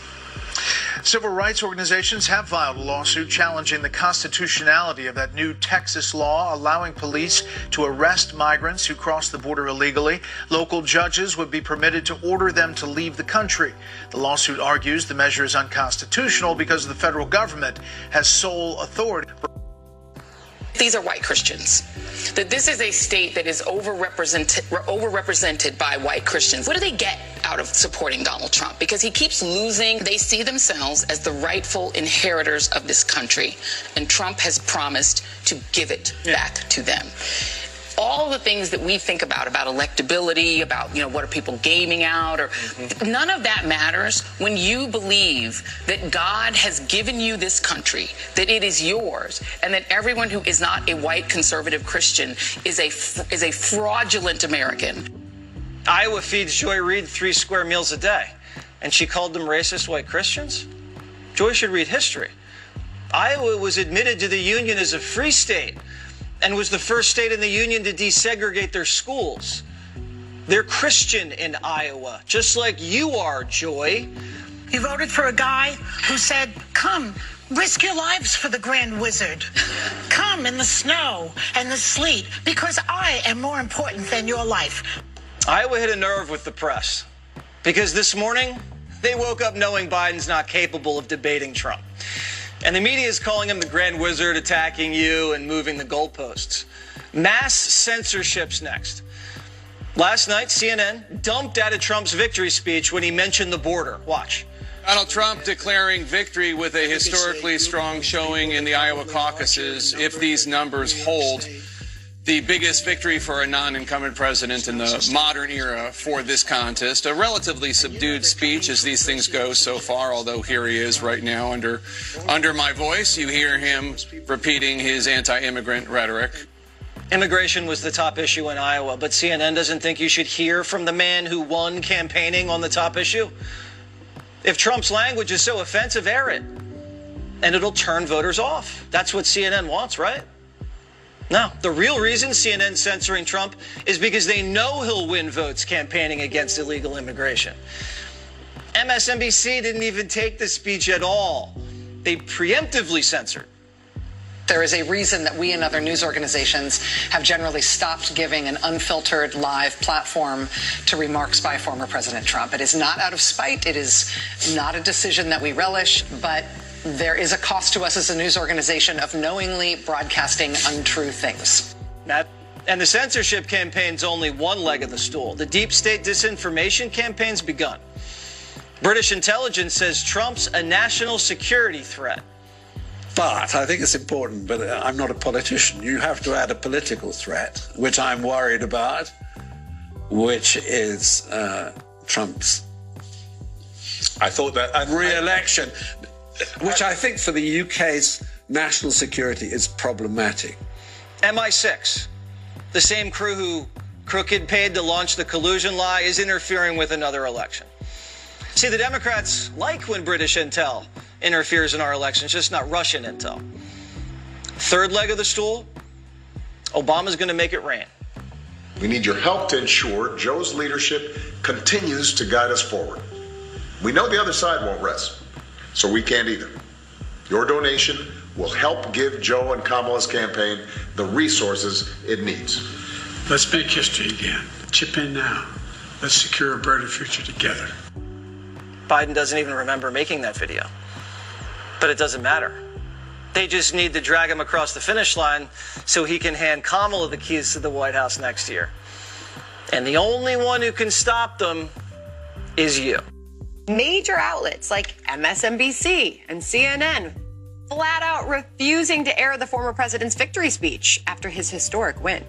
Speaker 15: Civil rights organizations have filed a lawsuit challenging the constitutionality of that new Texas law allowing police to arrest migrants who cross the border illegally. Local judges would be permitted to order them to leave the country. The lawsuit argues the measure is unconstitutional because the federal government has sole authority.
Speaker 17: These are white Christians. That this is a state that is overrepresented, overrepresented by white Christians. What do they get out of supporting Donald Trump? Because he keeps losing. They see themselves as the rightful inheritors of this country. And Trump has promised to give it yeah. back to them all the things that we think about about electability about you know what are people gaming out or mm-hmm. none of that matters when you believe that god has given you this country that it is yours and that everyone who is not a white conservative christian is a is a fraudulent american.
Speaker 18: Iowa feeds joy reid three square meals a day and she called them racist white christians? Joy should read history. Iowa was admitted to the union as a free state and was the first state in the union to desegregate their schools. They're Christian in Iowa, just like you are, Joy.
Speaker 19: You voted for a guy who said, Come, risk your lives for the Grand Wizard. Come in the snow and the sleet, because I am more important than your life.
Speaker 18: Iowa hit a nerve with the press because this morning they woke up knowing Biden's not capable of debating Trump. And the media is calling him the Grand Wizard, attacking you and moving the goalposts. Mass censorship's next. Last night, CNN dumped out of Trump's victory speech when he mentioned the border. Watch.
Speaker 20: Donald Trump declaring victory with a historically strong showing in the Iowa caucuses if these numbers hold the biggest victory for a non-incumbent president in the modern era for this contest. A relatively subdued speech as these things go so far, although here he is right now under under my voice. You hear him repeating his anti-immigrant rhetoric.
Speaker 18: Immigration was the top issue in Iowa, but CNN doesn't think you should hear from the man who won campaigning on the top issue. If Trump's language is so offensive, air it. And it'll turn voters off. That's what CNN wants, right? No, the real reason CNN's censoring Trump is because they know he'll win votes campaigning against illegal immigration. MSNBC didn't even take the speech at all. They preemptively censored.
Speaker 21: There is a reason that we and other news organizations have generally stopped giving an unfiltered live platform to remarks by former President Trump. It is not out of spite. It is not a decision that we relish, but there is a cost to us as a news organization of knowingly broadcasting untrue things.
Speaker 18: That and the censorship campaign's only one leg of the stool. The deep state disinformation campaign's begun. British intelligence says Trump's a national security threat.
Speaker 22: But I think it's important, but I'm not a politician. You have to add a political threat, which I'm worried about, which is uh, Trump's
Speaker 23: I thought that I,
Speaker 22: re-election which I think for the UK's national security is problematic.
Speaker 18: MI6, the same crew who Crooked paid to launch the collusion lie, is interfering with another election. See, the Democrats like when British intel interferes in our elections, just not Russian intel. Third leg of the stool Obama's going to make it rain.
Speaker 23: We need your help to ensure Joe's leadership continues to guide us forward. We know the other side won't rest so we can't either. Your donation will help give Joe and Kamala's campaign the resources it needs.
Speaker 8: Let's make history again. Chip in now. Let's secure a brighter future together.
Speaker 18: Biden doesn't even remember making that video. But it doesn't matter. They just need to drag him across the finish line so he can hand Kamala the keys to the White House next year. And the only one who can stop them is you.
Speaker 24: Major outlets like MSNBC and CNN flat out refusing to air the former president's victory speech after his historic win.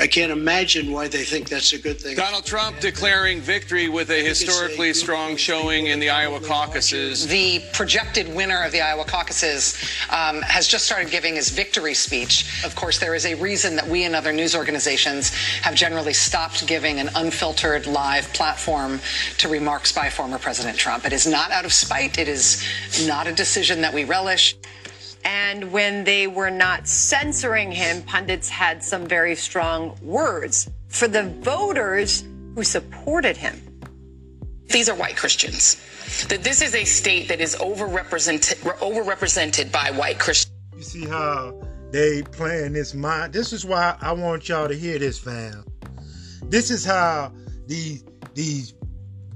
Speaker 25: I can't imagine why they think that's a good thing.
Speaker 20: Donald Trump declaring victory with a historically strong showing in the Iowa caucuses.
Speaker 21: The projected winner of the Iowa caucuses um, has just started giving his victory speech. Of course, there is a reason that we and other news organizations have generally stopped giving an unfiltered live platform to remarks by former President Trump. It is not out of spite. It is not a decision that we relish.
Speaker 24: And when they were not censoring him, pundits had some very strong words for the voters who supported him.
Speaker 17: These are white Christians. That this is a state that is overrepresented overrepresented by white Christians.
Speaker 6: You see how they playing this mind. This is why I want y'all to hear this, fam. This is how these these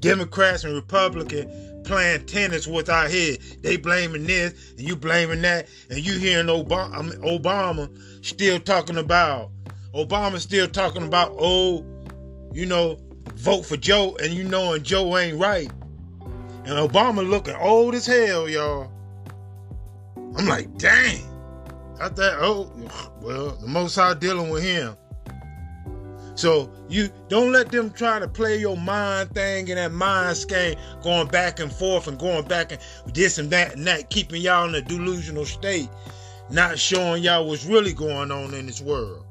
Speaker 6: Democrats and Republicans playing tennis with our head. They blaming this and you blaming that, and you hearing Obama, Obama still talking about Obama still talking about oh, you know, vote for Joe, and you knowing Joe ain't right, and Obama looking old as hell, y'all. I'm like, dang. I thought, oh, well, the Most High dealing with him. So you don't let them try to play your mind thing and that mind game, going back and forth and going back and this and that and that, keeping y'all in a delusional state, not showing y'all what's really going on in this world,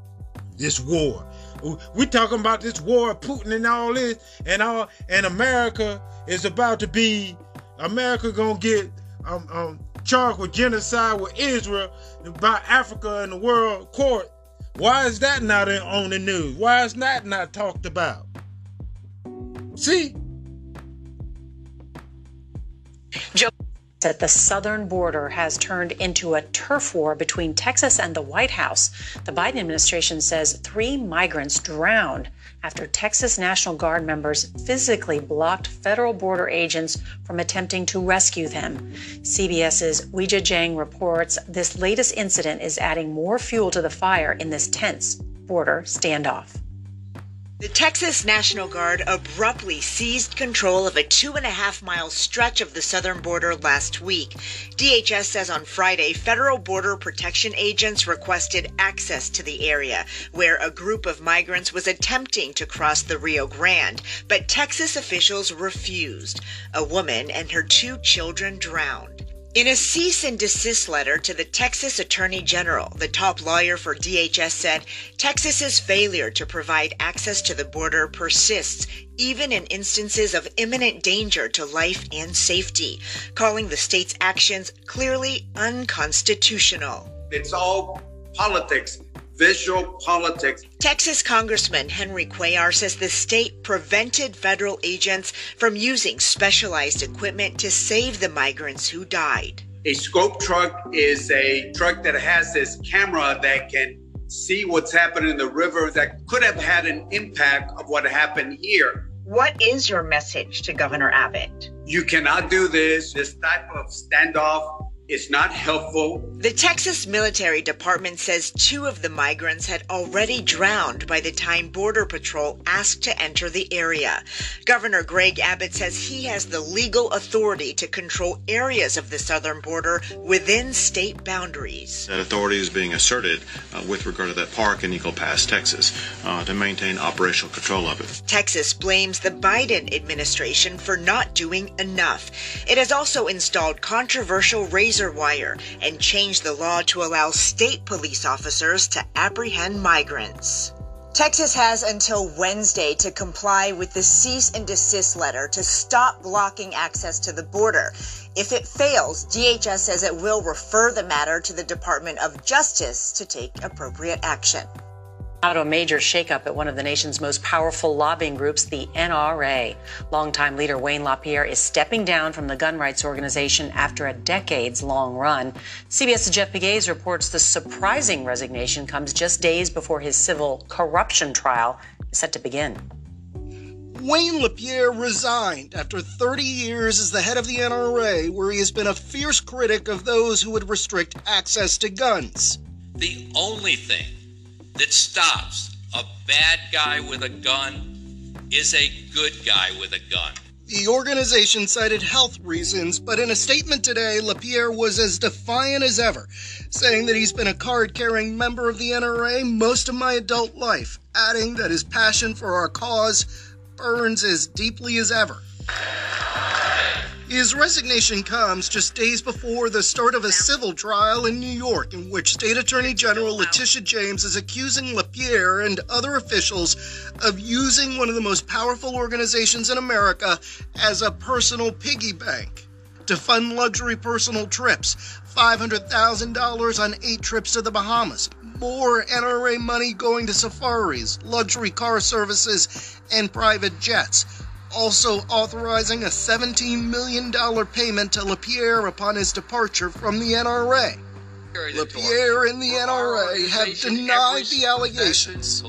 Speaker 6: this war. We talking about this war, Putin and all this, and all, and America is about to be, America gonna get um, um, charged with genocide with Israel by Africa in the world court why is that not on the news? Why is that not talked about? See?
Speaker 26: Joe the southern border has turned into a turf war between Texas and the White House. The Biden administration says three migrants drowned after Texas National Guard members physically blocked federal border agents from attempting to rescue them. CBS's Weijia Jiang reports this latest incident is adding more fuel to the fire in this tense border standoff.
Speaker 27: The Texas National Guard abruptly seized control of a two and a half mile stretch of the southern border last week. DHS says on Friday, federal border protection agents requested access to the area where a group of migrants was attempting to cross the Rio Grande, but Texas officials refused. A woman and her two children drowned. In a cease and desist letter to the Texas Attorney General, the top lawyer for DHS said Texas's failure to provide access to the border persists even in instances of imminent danger to life and safety, calling the state's actions clearly unconstitutional.
Speaker 28: It's all politics visual politics.
Speaker 27: Texas Congressman Henry Cuellar says the state prevented federal agents from using specialized equipment to save the migrants who died.
Speaker 28: A scope truck is a truck that has this camera that can see what's happening in the river that could have had an impact of what happened here.
Speaker 27: What is your message to Governor Abbott?
Speaker 28: You cannot do this, this type of standoff it's not helpful.
Speaker 27: The Texas Military Department says two of the migrants had already drowned by the time Border Patrol asked to enter the area. Governor Greg Abbott says he has the legal authority to control areas of the southern border within state boundaries.
Speaker 29: That authority is being asserted uh, with regard to that park in Eagle Pass, Texas, uh, to maintain operational control of it.
Speaker 27: Texas blames the Biden administration for not doing enough. It has also installed controversial razor razor wire and changed the law to allow state police officers to apprehend migrants. Texas has until Wednesday to comply with the cease and desist letter to stop blocking access to the border. If it fails, DHS says it will refer the matter to the Department of Justice to take appropriate action.
Speaker 26: Now to a major shakeup at one of the nation's most powerful lobbying groups, the NRA. Longtime leader Wayne LaPierre is stepping down from the gun rights organization after a decades long run. CBS's Jeff Pegues reports the surprising resignation comes just days before his civil corruption trial is set to begin.
Speaker 30: Wayne LaPierre resigned after 30 years as the head of the NRA, where he has been a fierce critic of those who would restrict access to guns.
Speaker 31: The only thing that stops a bad guy with a gun is a good guy with a gun.
Speaker 30: The organization cited health reasons, but in a statement today, LaPierre was as defiant as ever, saying that he's been a card carrying member of the NRA most of my adult life, adding that his passion for our cause burns as deeply as ever. His resignation comes just days before the start of a civil trial in New York, in which State Attorney General Letitia James is accusing LaPierre and other officials of using one of the most powerful organizations in America as a personal piggy bank to fund luxury personal trips, $500,000 on eight trips to the Bahamas, more NRA money going to safaris, luxury car services, and private jets also authorizing a $17 million payment to LaPierre upon his departure from the NRA. LaPierre and the NRA have denied the allegations.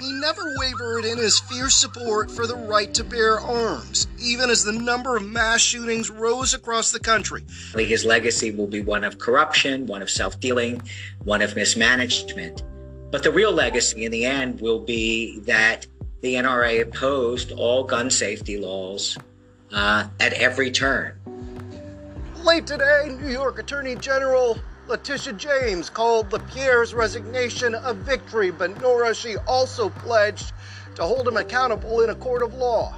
Speaker 30: he never wavered in his fierce support for the right to bear arms, even as the number of mass shootings rose across the country.
Speaker 32: His legacy will be one of corruption, one of self dealing, one of mismanagement. But the real legacy in the end will be that the NRA opposed all gun safety laws uh, at every turn.
Speaker 30: Late today, New York Attorney General Letitia James called LaPierre's resignation a victory, but Nora, she also pledged to hold him accountable in a court of law.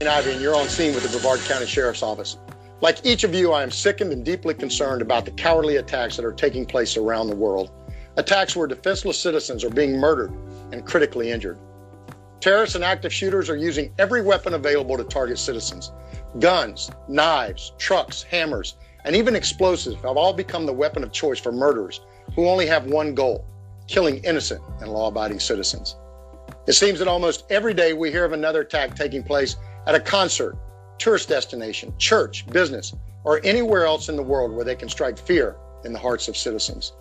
Speaker 33: And Ivey, and you're on scene with the Brevard County Sheriff's Office. Like each of you, I am sickened and deeply concerned about the cowardly attacks that are taking place around the world. Attacks where defenseless citizens are being murdered and critically injured. Terrorists and active shooters are using every weapon available to target citizens. Guns, knives, trucks, hammers, and even explosives have all become the weapon of choice for murderers who only have one goal killing innocent and law abiding citizens. It seems that almost every day we hear of another attack taking place at a concert, tourist destination, church, business, or anywhere else in the world where they can strike fear in the hearts of citizens.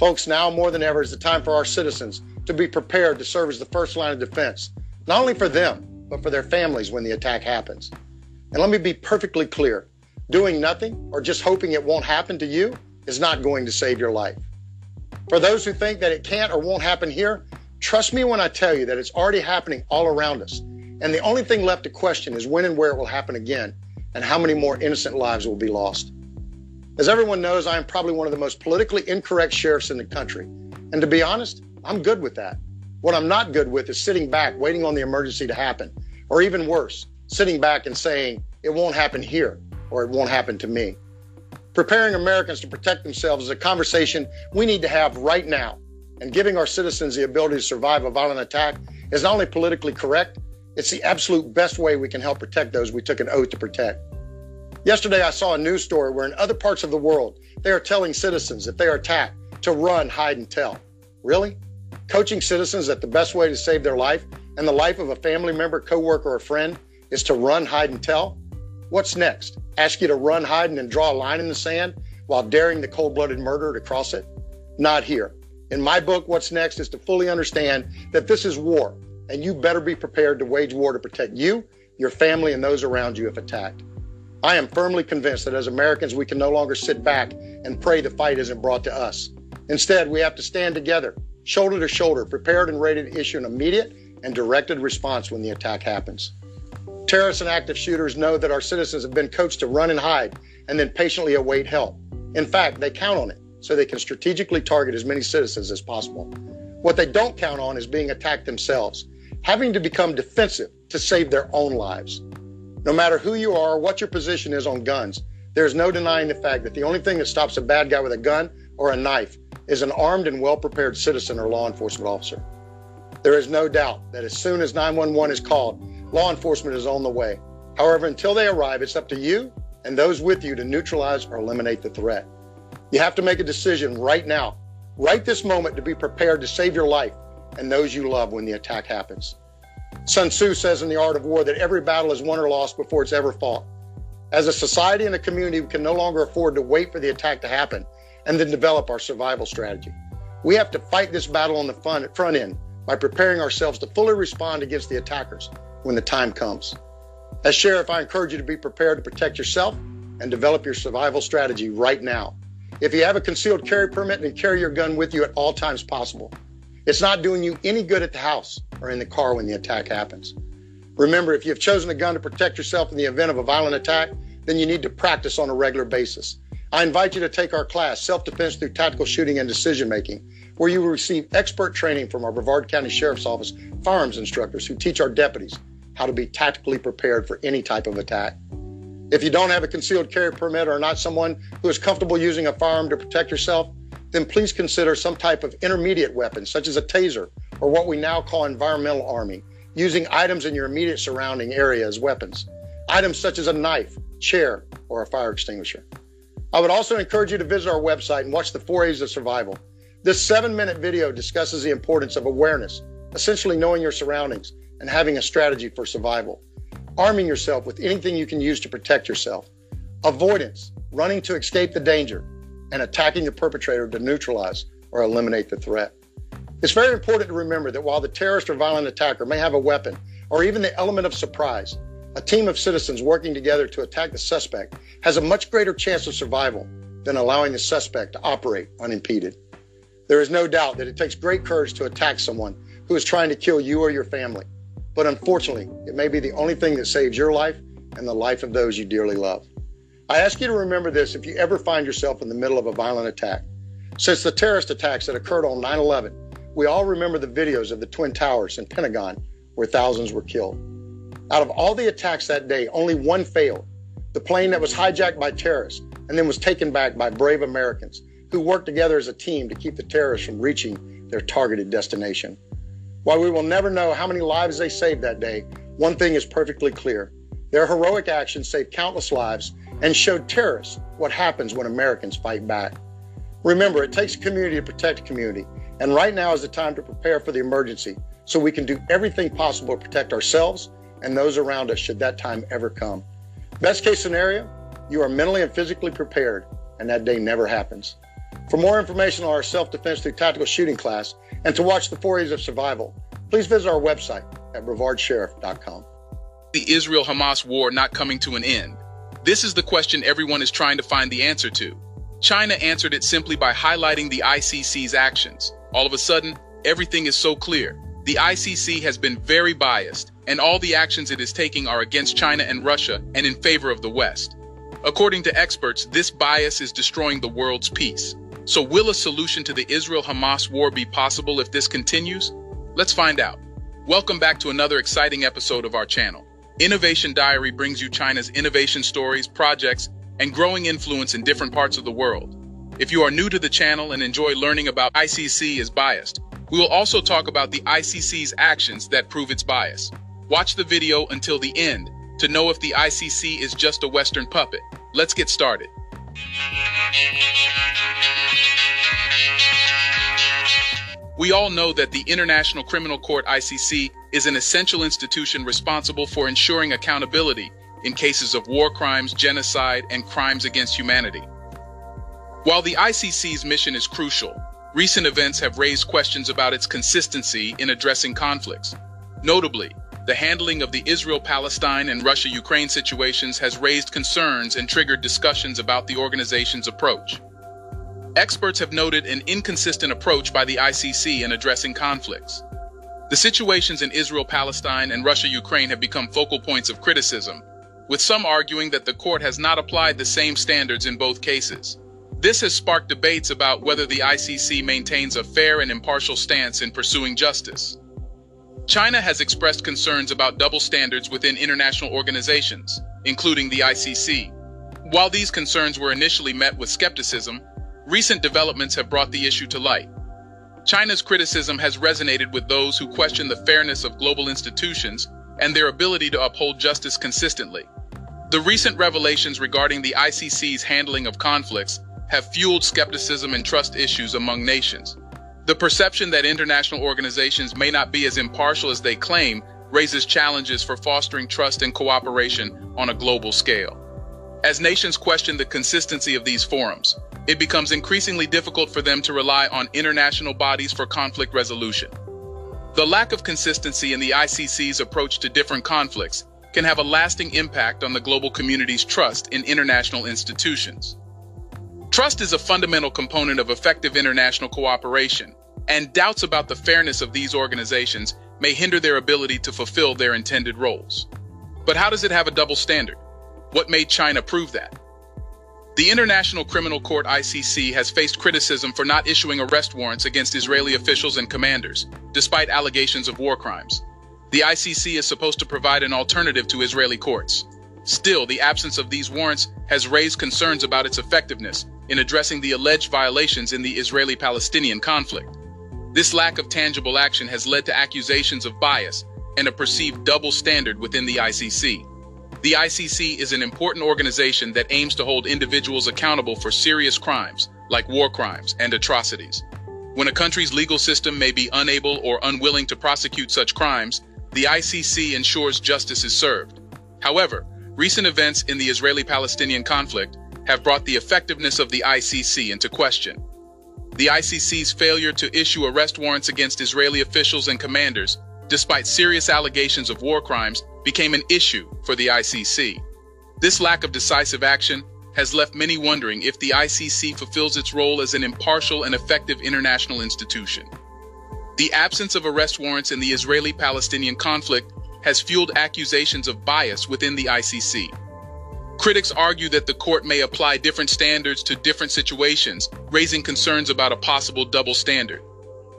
Speaker 33: Folks, now more than ever is the time for our citizens to be prepared to serve as the first line of defense, not only for them, but for their families when the attack happens. And let me be perfectly clear Doing nothing or just hoping it won't happen to you is not going to save your life. For those who think that it can't or won't happen here, trust me when I tell you that it's already happening all around us. And the only thing left to question is when and where it will happen again and how many more innocent lives will be lost. As everyone knows, I am probably one of the most politically incorrect sheriffs in the country. And to be honest, I'm good with that. What I'm not good with is sitting back waiting on the emergency to happen, or even worse, sitting back and saying, it won't happen here or it won't happen to me. Preparing Americans to protect themselves is a conversation we need to have right now. And giving our citizens the ability to survive a violent attack is not only politically correct, it's the absolute best way we can help protect those we took an oath to protect. Yesterday, I saw a news story where in other parts of the world, they are telling citizens if they are attacked to run, hide, and tell. Really? Coaching citizens that the best way to save their life and the life of a family member, coworker, or friend is to run, hide, and tell? What's next? Ask you to run, hide, and then draw a line in the sand while daring the cold blooded murderer to cross it? Not here. In my book, What's Next is to fully understand that this is war, and you better be prepared to wage war to protect you, your family, and those around you if attacked. I am firmly convinced that as Americans, we can no longer sit back and pray the fight isn't brought to us. Instead, we have to stand together, shoulder to shoulder, prepared and ready to issue an immediate and directed response when the attack happens. Terrorists and active shooters know that our citizens have been coached to run and hide and then patiently await help. In fact, they count on it so they can strategically target as many citizens as possible. What they don't count on is being attacked themselves, having to become defensive to save their own lives. No matter who you are or what your position is on guns, there's no denying the fact that the only thing that stops a bad guy with a gun or a knife is an armed and well prepared citizen or law enforcement officer. There is no doubt that as soon as 911 is called, Law enforcement is on the way. However, until they arrive, it's up to you and those with you to neutralize or eliminate the threat. You have to make a decision right now, right this moment, to be prepared to save your life and those you love when the attack happens. Sun Tzu says in The Art of War that every battle is won or lost before it's ever fought. As a society and a community, we can no longer afford to wait for the attack to happen and then develop our survival strategy. We have to fight this battle on the front end by preparing ourselves to fully respond against the attackers when the time comes. As sheriff, I encourage you to be prepared to protect yourself and develop your survival strategy right now. If you have a concealed carry permit, then carry your gun with you at all times possible. It's not doing you any good at the house or in the car when the attack happens. Remember, if you've chosen a gun to protect yourself in the event of a violent attack, then you need to practice on a regular basis. I invite you to take our class, Self Defense Through Tactical Shooting and Decision Making, where you will receive expert training from our Brevard County Sheriff's Office firearms instructors who teach our deputies how to be tactically prepared for any type of attack. If you don't have a concealed carry permit or not someone who is comfortable using a firearm to protect yourself, then please consider some type of intermediate weapon, such as a taser or what we now call environmental arming, using items in your immediate surrounding area as weapons. Items such as a knife, chair, or a fire extinguisher. I would also encourage you to visit our website and watch the Four A's of Survival. This seven minute video discusses the importance of awareness, essentially knowing your surroundings, and having a strategy for survival. Arming yourself with anything you can use to protect yourself. Avoidance, running to escape the danger, and attacking the perpetrator to neutralize or eliminate the threat. It's very important to remember that while the terrorist or violent attacker may have a weapon or even the element of surprise, a team of citizens working together to attack the suspect has a much greater chance of survival than allowing the suspect to operate unimpeded. There is no doubt that it takes great courage to attack someone who is trying to kill you or your family. But unfortunately, it may be the only thing that saves your life and the life of those you dearly love. I ask you to remember this if you ever find yourself in the middle of a violent attack. Since the terrorist attacks that occurred on 9 11, we all remember the videos of the Twin Towers and Pentagon where thousands were killed. Out of all the attacks that day, only one failed the plane that was hijacked by terrorists and then was taken back by brave Americans who worked together as a team to keep the terrorists from reaching their targeted destination. While we will never know how many lives they saved that day, one thing is perfectly clear. Their heroic actions saved countless lives and showed terrorists what happens when Americans fight back. Remember, it takes community to protect community, and right now is the time to prepare for the emergency so we can do everything possible to protect ourselves and those around us should that time ever come. Best case scenario, you are mentally and physically prepared, and that day never happens. For more information on our self defense through tactical shooting class and to watch the four A's of survival, please visit our website at brevardsheriff.com.
Speaker 34: The Israel Hamas war not coming to an end? This is the question everyone is trying to find the answer to. China answered it simply by highlighting the ICC's actions. All of a sudden, everything is so clear. The ICC has been very biased, and all the actions it is taking are against China and Russia and in favor of the West. According to experts, this bias is destroying the world's peace. So will a solution to the Israel-Hamas war be possible if this continues? Let's find out. Welcome back to another exciting episode of our channel. Innovation Diary brings you China's innovation stories, projects, and growing influence in different parts of the world. If you are new to the channel and enjoy learning about ICC is biased, we will also talk about the ICC's actions that prove its bias. Watch the video until the end to know if the ICC is just a Western puppet. Let's get started. We all know that the International Criminal Court ICC is an essential institution responsible for ensuring accountability in cases of war crimes, genocide, and crimes against humanity. While the ICC's mission is crucial, recent events have raised questions about its consistency in addressing conflicts. Notably, the handling of the Israel-Palestine and Russia-Ukraine situations has raised concerns and triggered discussions about the organization's approach. Experts have noted an inconsistent approach by the ICC in addressing conflicts. The situations in Israel, Palestine, and Russia, Ukraine have become focal points of criticism, with some arguing that the court has not applied the same standards in both cases. This has sparked debates about whether the ICC maintains a fair and impartial stance in pursuing justice. China has expressed concerns about double standards within international organizations, including the ICC. While these concerns were initially met with skepticism, Recent developments have brought the issue to light. China's criticism has resonated with those who question the fairness of global institutions and their ability to uphold justice consistently. The recent revelations regarding the ICC's handling of conflicts have fueled skepticism and trust issues among nations. The perception that international organizations may not be as impartial as they claim raises challenges for fostering trust and cooperation on a global scale. As nations question the consistency of these forums, it becomes increasingly difficult for them to rely on international bodies for conflict resolution. The lack of consistency in the ICC's approach to different conflicts can have a lasting impact on the global community's trust in international institutions. Trust is a fundamental component of effective international cooperation, and doubts about the fairness of these organizations may hinder their ability to fulfill their intended roles. But how does it have a double standard? What made China prove that? The International Criminal Court ICC has faced criticism for not issuing arrest warrants against Israeli officials and commanders, despite allegations of war crimes. The ICC is supposed to provide an alternative to Israeli courts. Still, the absence of these warrants has raised concerns about its effectiveness in addressing the alleged violations in the Israeli-Palestinian conflict. This lack of tangible action has led to accusations of bias and a perceived double standard within the ICC. The ICC is an important organization that aims to hold individuals accountable for serious crimes, like war crimes and atrocities. When a country's legal system may be unable or unwilling to prosecute such crimes, the ICC ensures justice is served. However, recent events in the Israeli-Palestinian conflict have brought the effectiveness of the ICC into question. the ICC's failure to issue arrest warrants against Israeli officials and commanders, despite serious allegations of war crimes, became an issue for the ICC. This lack of decisive action has left many wondering if the ICC fulfills its role as an impartial and effective international institution. The absence of arrest warrants in the Israeli Palestinian conflict has fueled accusations of bias within the ICC. Critics argue that the court may apply different standards to different situations, raising concerns about a possible double standard.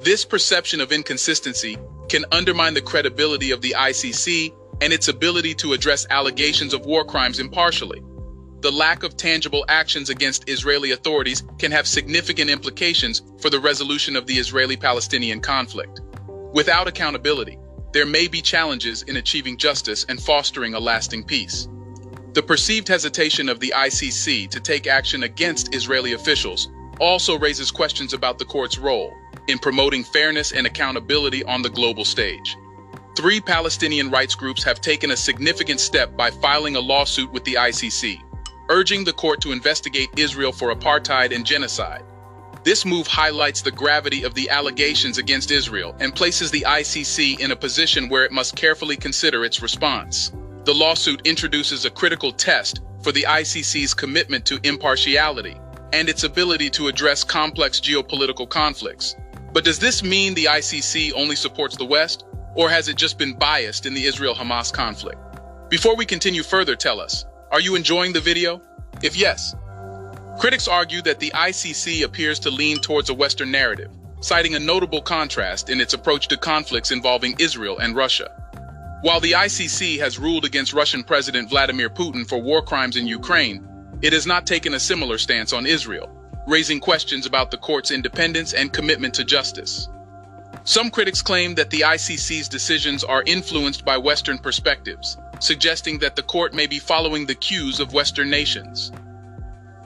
Speaker 34: This perception of inconsistency can undermine the credibility of the ICC and its ability to address allegations of war crimes impartially. The lack of tangible actions against Israeli authorities can have significant implications for the resolution of the Israeli-Palestinian conflict. Without accountability, there may be challenges in achieving justice and fostering a lasting peace. The perceived hesitation of the ICC to take action against Israeli officials also raises questions about the court's role in promoting fairness and accountability on the global stage. Three Palestinian rights groups have taken a significant step by filing a lawsuit with the ICC, urging the court to investigate Israel for apartheid and genocide. This move highlights the gravity of the allegations against Israel and places the ICC in a position where it must carefully consider its response. The lawsuit introduces a critical test for the ICC's commitment to impartiality and its ability to address complex geopolitical conflicts. But does this mean the ICC only supports the West, or has it just been biased in the Israel-Hamas conflict? Before we continue further, tell us, are you enjoying the video? If yes, critics argue that the ICC appears to lean towards a Western narrative, citing a notable contrast in its approach to conflicts involving Israel and Russia. While the ICC has ruled against Russian President Vladimir Putin for war crimes in Ukraine, it has not taken a similar stance on Israel, raising questions about the court's independence and commitment to justice. Some critics claim that the ICC's decisions are influenced by Western perspectives, suggesting that the court may be following the cues of Western nations.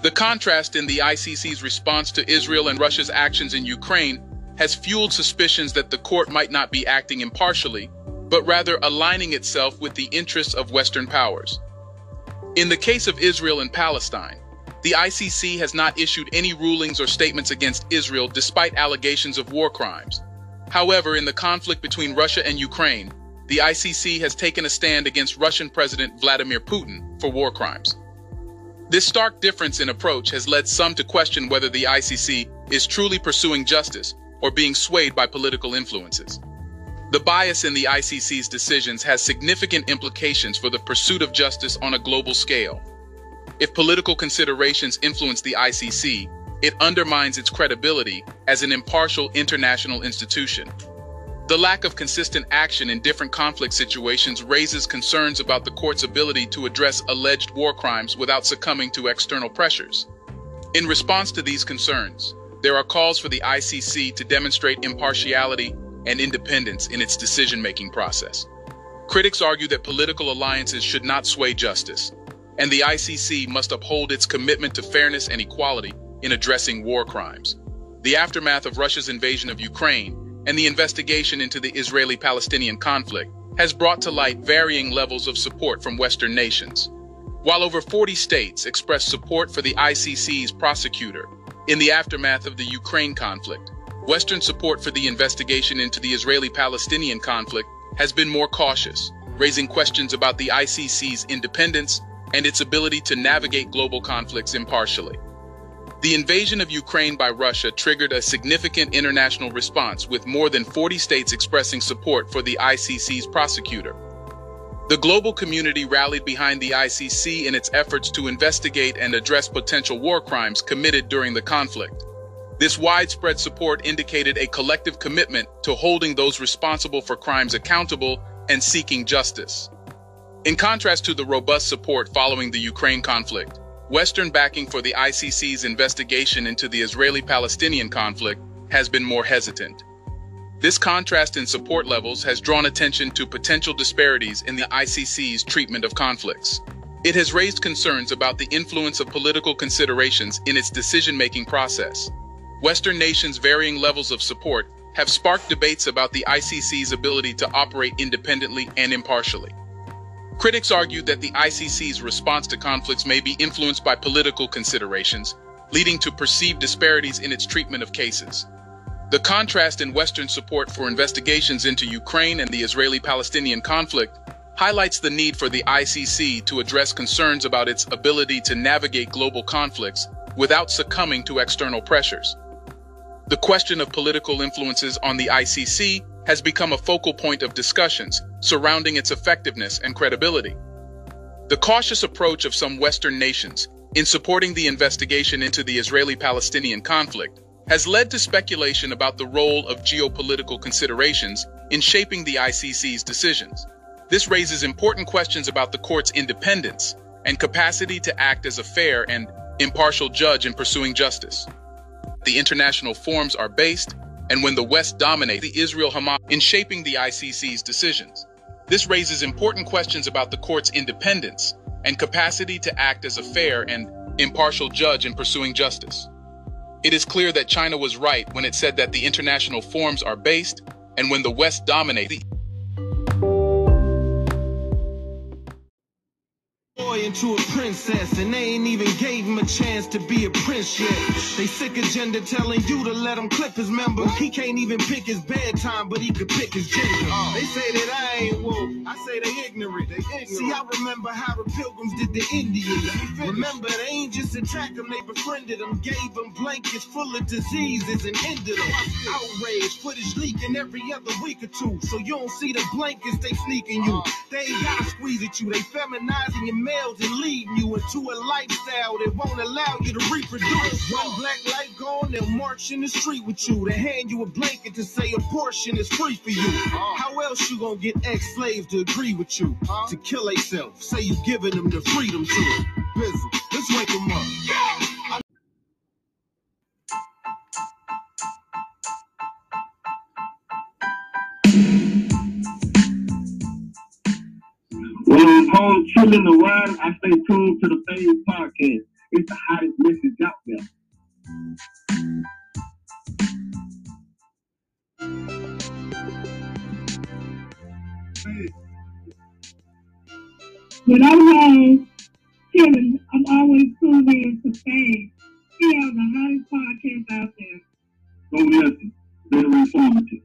Speaker 34: The contrast in the ICC's response to Israel and Russia's actions in Ukraine has fueled suspicions that the court might not be acting impartially, but rather aligning itself with the interests of Western powers. In the case of Israel and Palestine, the ICC has not issued any rulings or statements against Israel despite allegations of war crimes. However, in the conflict between Russia and Ukraine, the ICC has taken a stand against Russian President Vladimir Putin for war crimes. This stark difference in approach has led some to question whether the ICC is truly pursuing justice or being swayed by political influences. The bias in the ICC's decisions has significant implications for the pursuit of justice on a global scale. If political considerations influence the ICC, it undermines its credibility as an impartial international institution. The lack of consistent action in different conflict situations raises concerns about the court's ability to address alleged war crimes without succumbing to external pressures. In response to these concerns, there are calls for the ICC to demonstrate impartiality and independence in its decision-making process. Critics argue that political alliances should not sway justice, and the ICC must uphold its commitment to fairness and equality in addressing war crimes. The aftermath of Russia's invasion of Ukraine and the investigation into the Israeli-Palestinian conflict has brought to light varying levels of support from Western nations. While over 40 states expressed support for the ICC's prosecutor in the aftermath of the Ukraine conflict, Western support for the investigation into the Israeli-Palestinian conflict has been more cautious, raising questions about the ICC's independence and its ability to navigate global conflicts impartially. The invasion of Ukraine by Russia triggered a significant international response with more than 40 states expressing support for the ICC's prosecutor. The global community rallied behind the ICC in its efforts to investigate and address potential war crimes committed during the conflict. This widespread support indicated a collective commitment to holding those responsible for crimes accountable and seeking justice. In contrast to the robust support following the Ukraine conflict, Western backing for the ICC's investigation into the Israeli-Palestinian conflict has been more hesitant. This contrast in support levels has drawn attention to potential disparities in the ICC's treatment of conflicts. It has raised concerns about the influence of political considerations in its decision-making process. Western nations' varying levels of support have sparked debates about the ICC's ability to operate independently and impartially. Critics argue that the ICC's response to conflicts may be influenced by political considerations, leading to perceived disparities in its treatment of cases. The contrast in Western support for investigations into Ukraine and the Israeli Palestinian conflict highlights the need for the ICC to address concerns about its ability to navigate global conflicts without succumbing to external pressures. The question of political influences on the ICC has become a focal point of discussions surrounding its effectiveness and credibility. The cautious approach of some Western nations in supporting the investigation into the Israeli-Palestinian conflict has led to speculation about the role of geopolitical considerations in shaping the ICC's decisions. This raises important questions about the court's independence and capacity to act as a fair and impartial judge in pursuing justice. The international forums are based, and when the West dominates the Israel-Hamas in shaping the ICC's decisions. This raises important questions about the court's independence and capacity to act as a fair and impartial judge in pursuing justice. It is clear that China was right when it said that the international forms are based, and when the West dominates the
Speaker 35: boy into a princess, and they ain't even gave him a chance to be a prince yet. They sick agenda telling you to let him clip his member. He can't even pick his bedtime, but he could pick his gender. They say that I ain't woke. I say they ignorant. They ignorant. See, I remember how the pilgrims did the Indians. Remember, they ain't just attack them, they befriended them, gave them blankets full of diseases and ended them. Outrage, footage leaking every other week or two. So you don't see the blankets they sneaking you. They ain't gotta squeeze at you, they feminizing your males and leading you into a lifestyle that won't allow you to reproduce. One black light gone, they'll march in the street with you. They hand you a blanket to say abortion is free for you. Uh. How else you gonna get ex-slaves to agree with you? Uh. To kill themselves, say you giving them the freedom to. Bizzle, let's wake them up.
Speaker 36: When Home chilling around, I stay tuned to the Phaze Podcast. It's the hottest message out there.
Speaker 37: When I'm home chilling, I'm always tuned in to Phaze. We have the hottest podcast out there.
Speaker 36: Oh, Go listen. Very informative.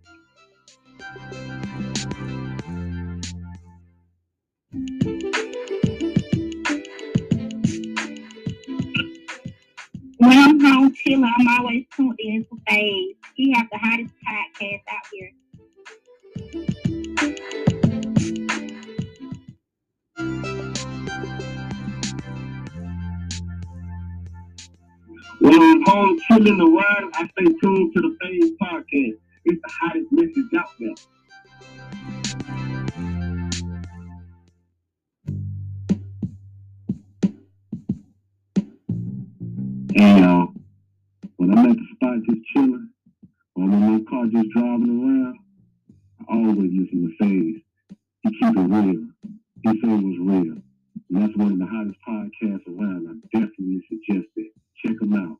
Speaker 37: I'm home chilling, I'm always tuned in to Phaze. He have the hottest podcast out here.
Speaker 36: When I'm home chilling around, I stay tuned to the Phaze Podcast. It's the hottest message out there. Hey y'all, thought just chilling or my car just driving around, I always listen to Phaze. He keep it real. He said it was real. And that's one of the hottest podcasts around. I definitely suggest it. Check him out.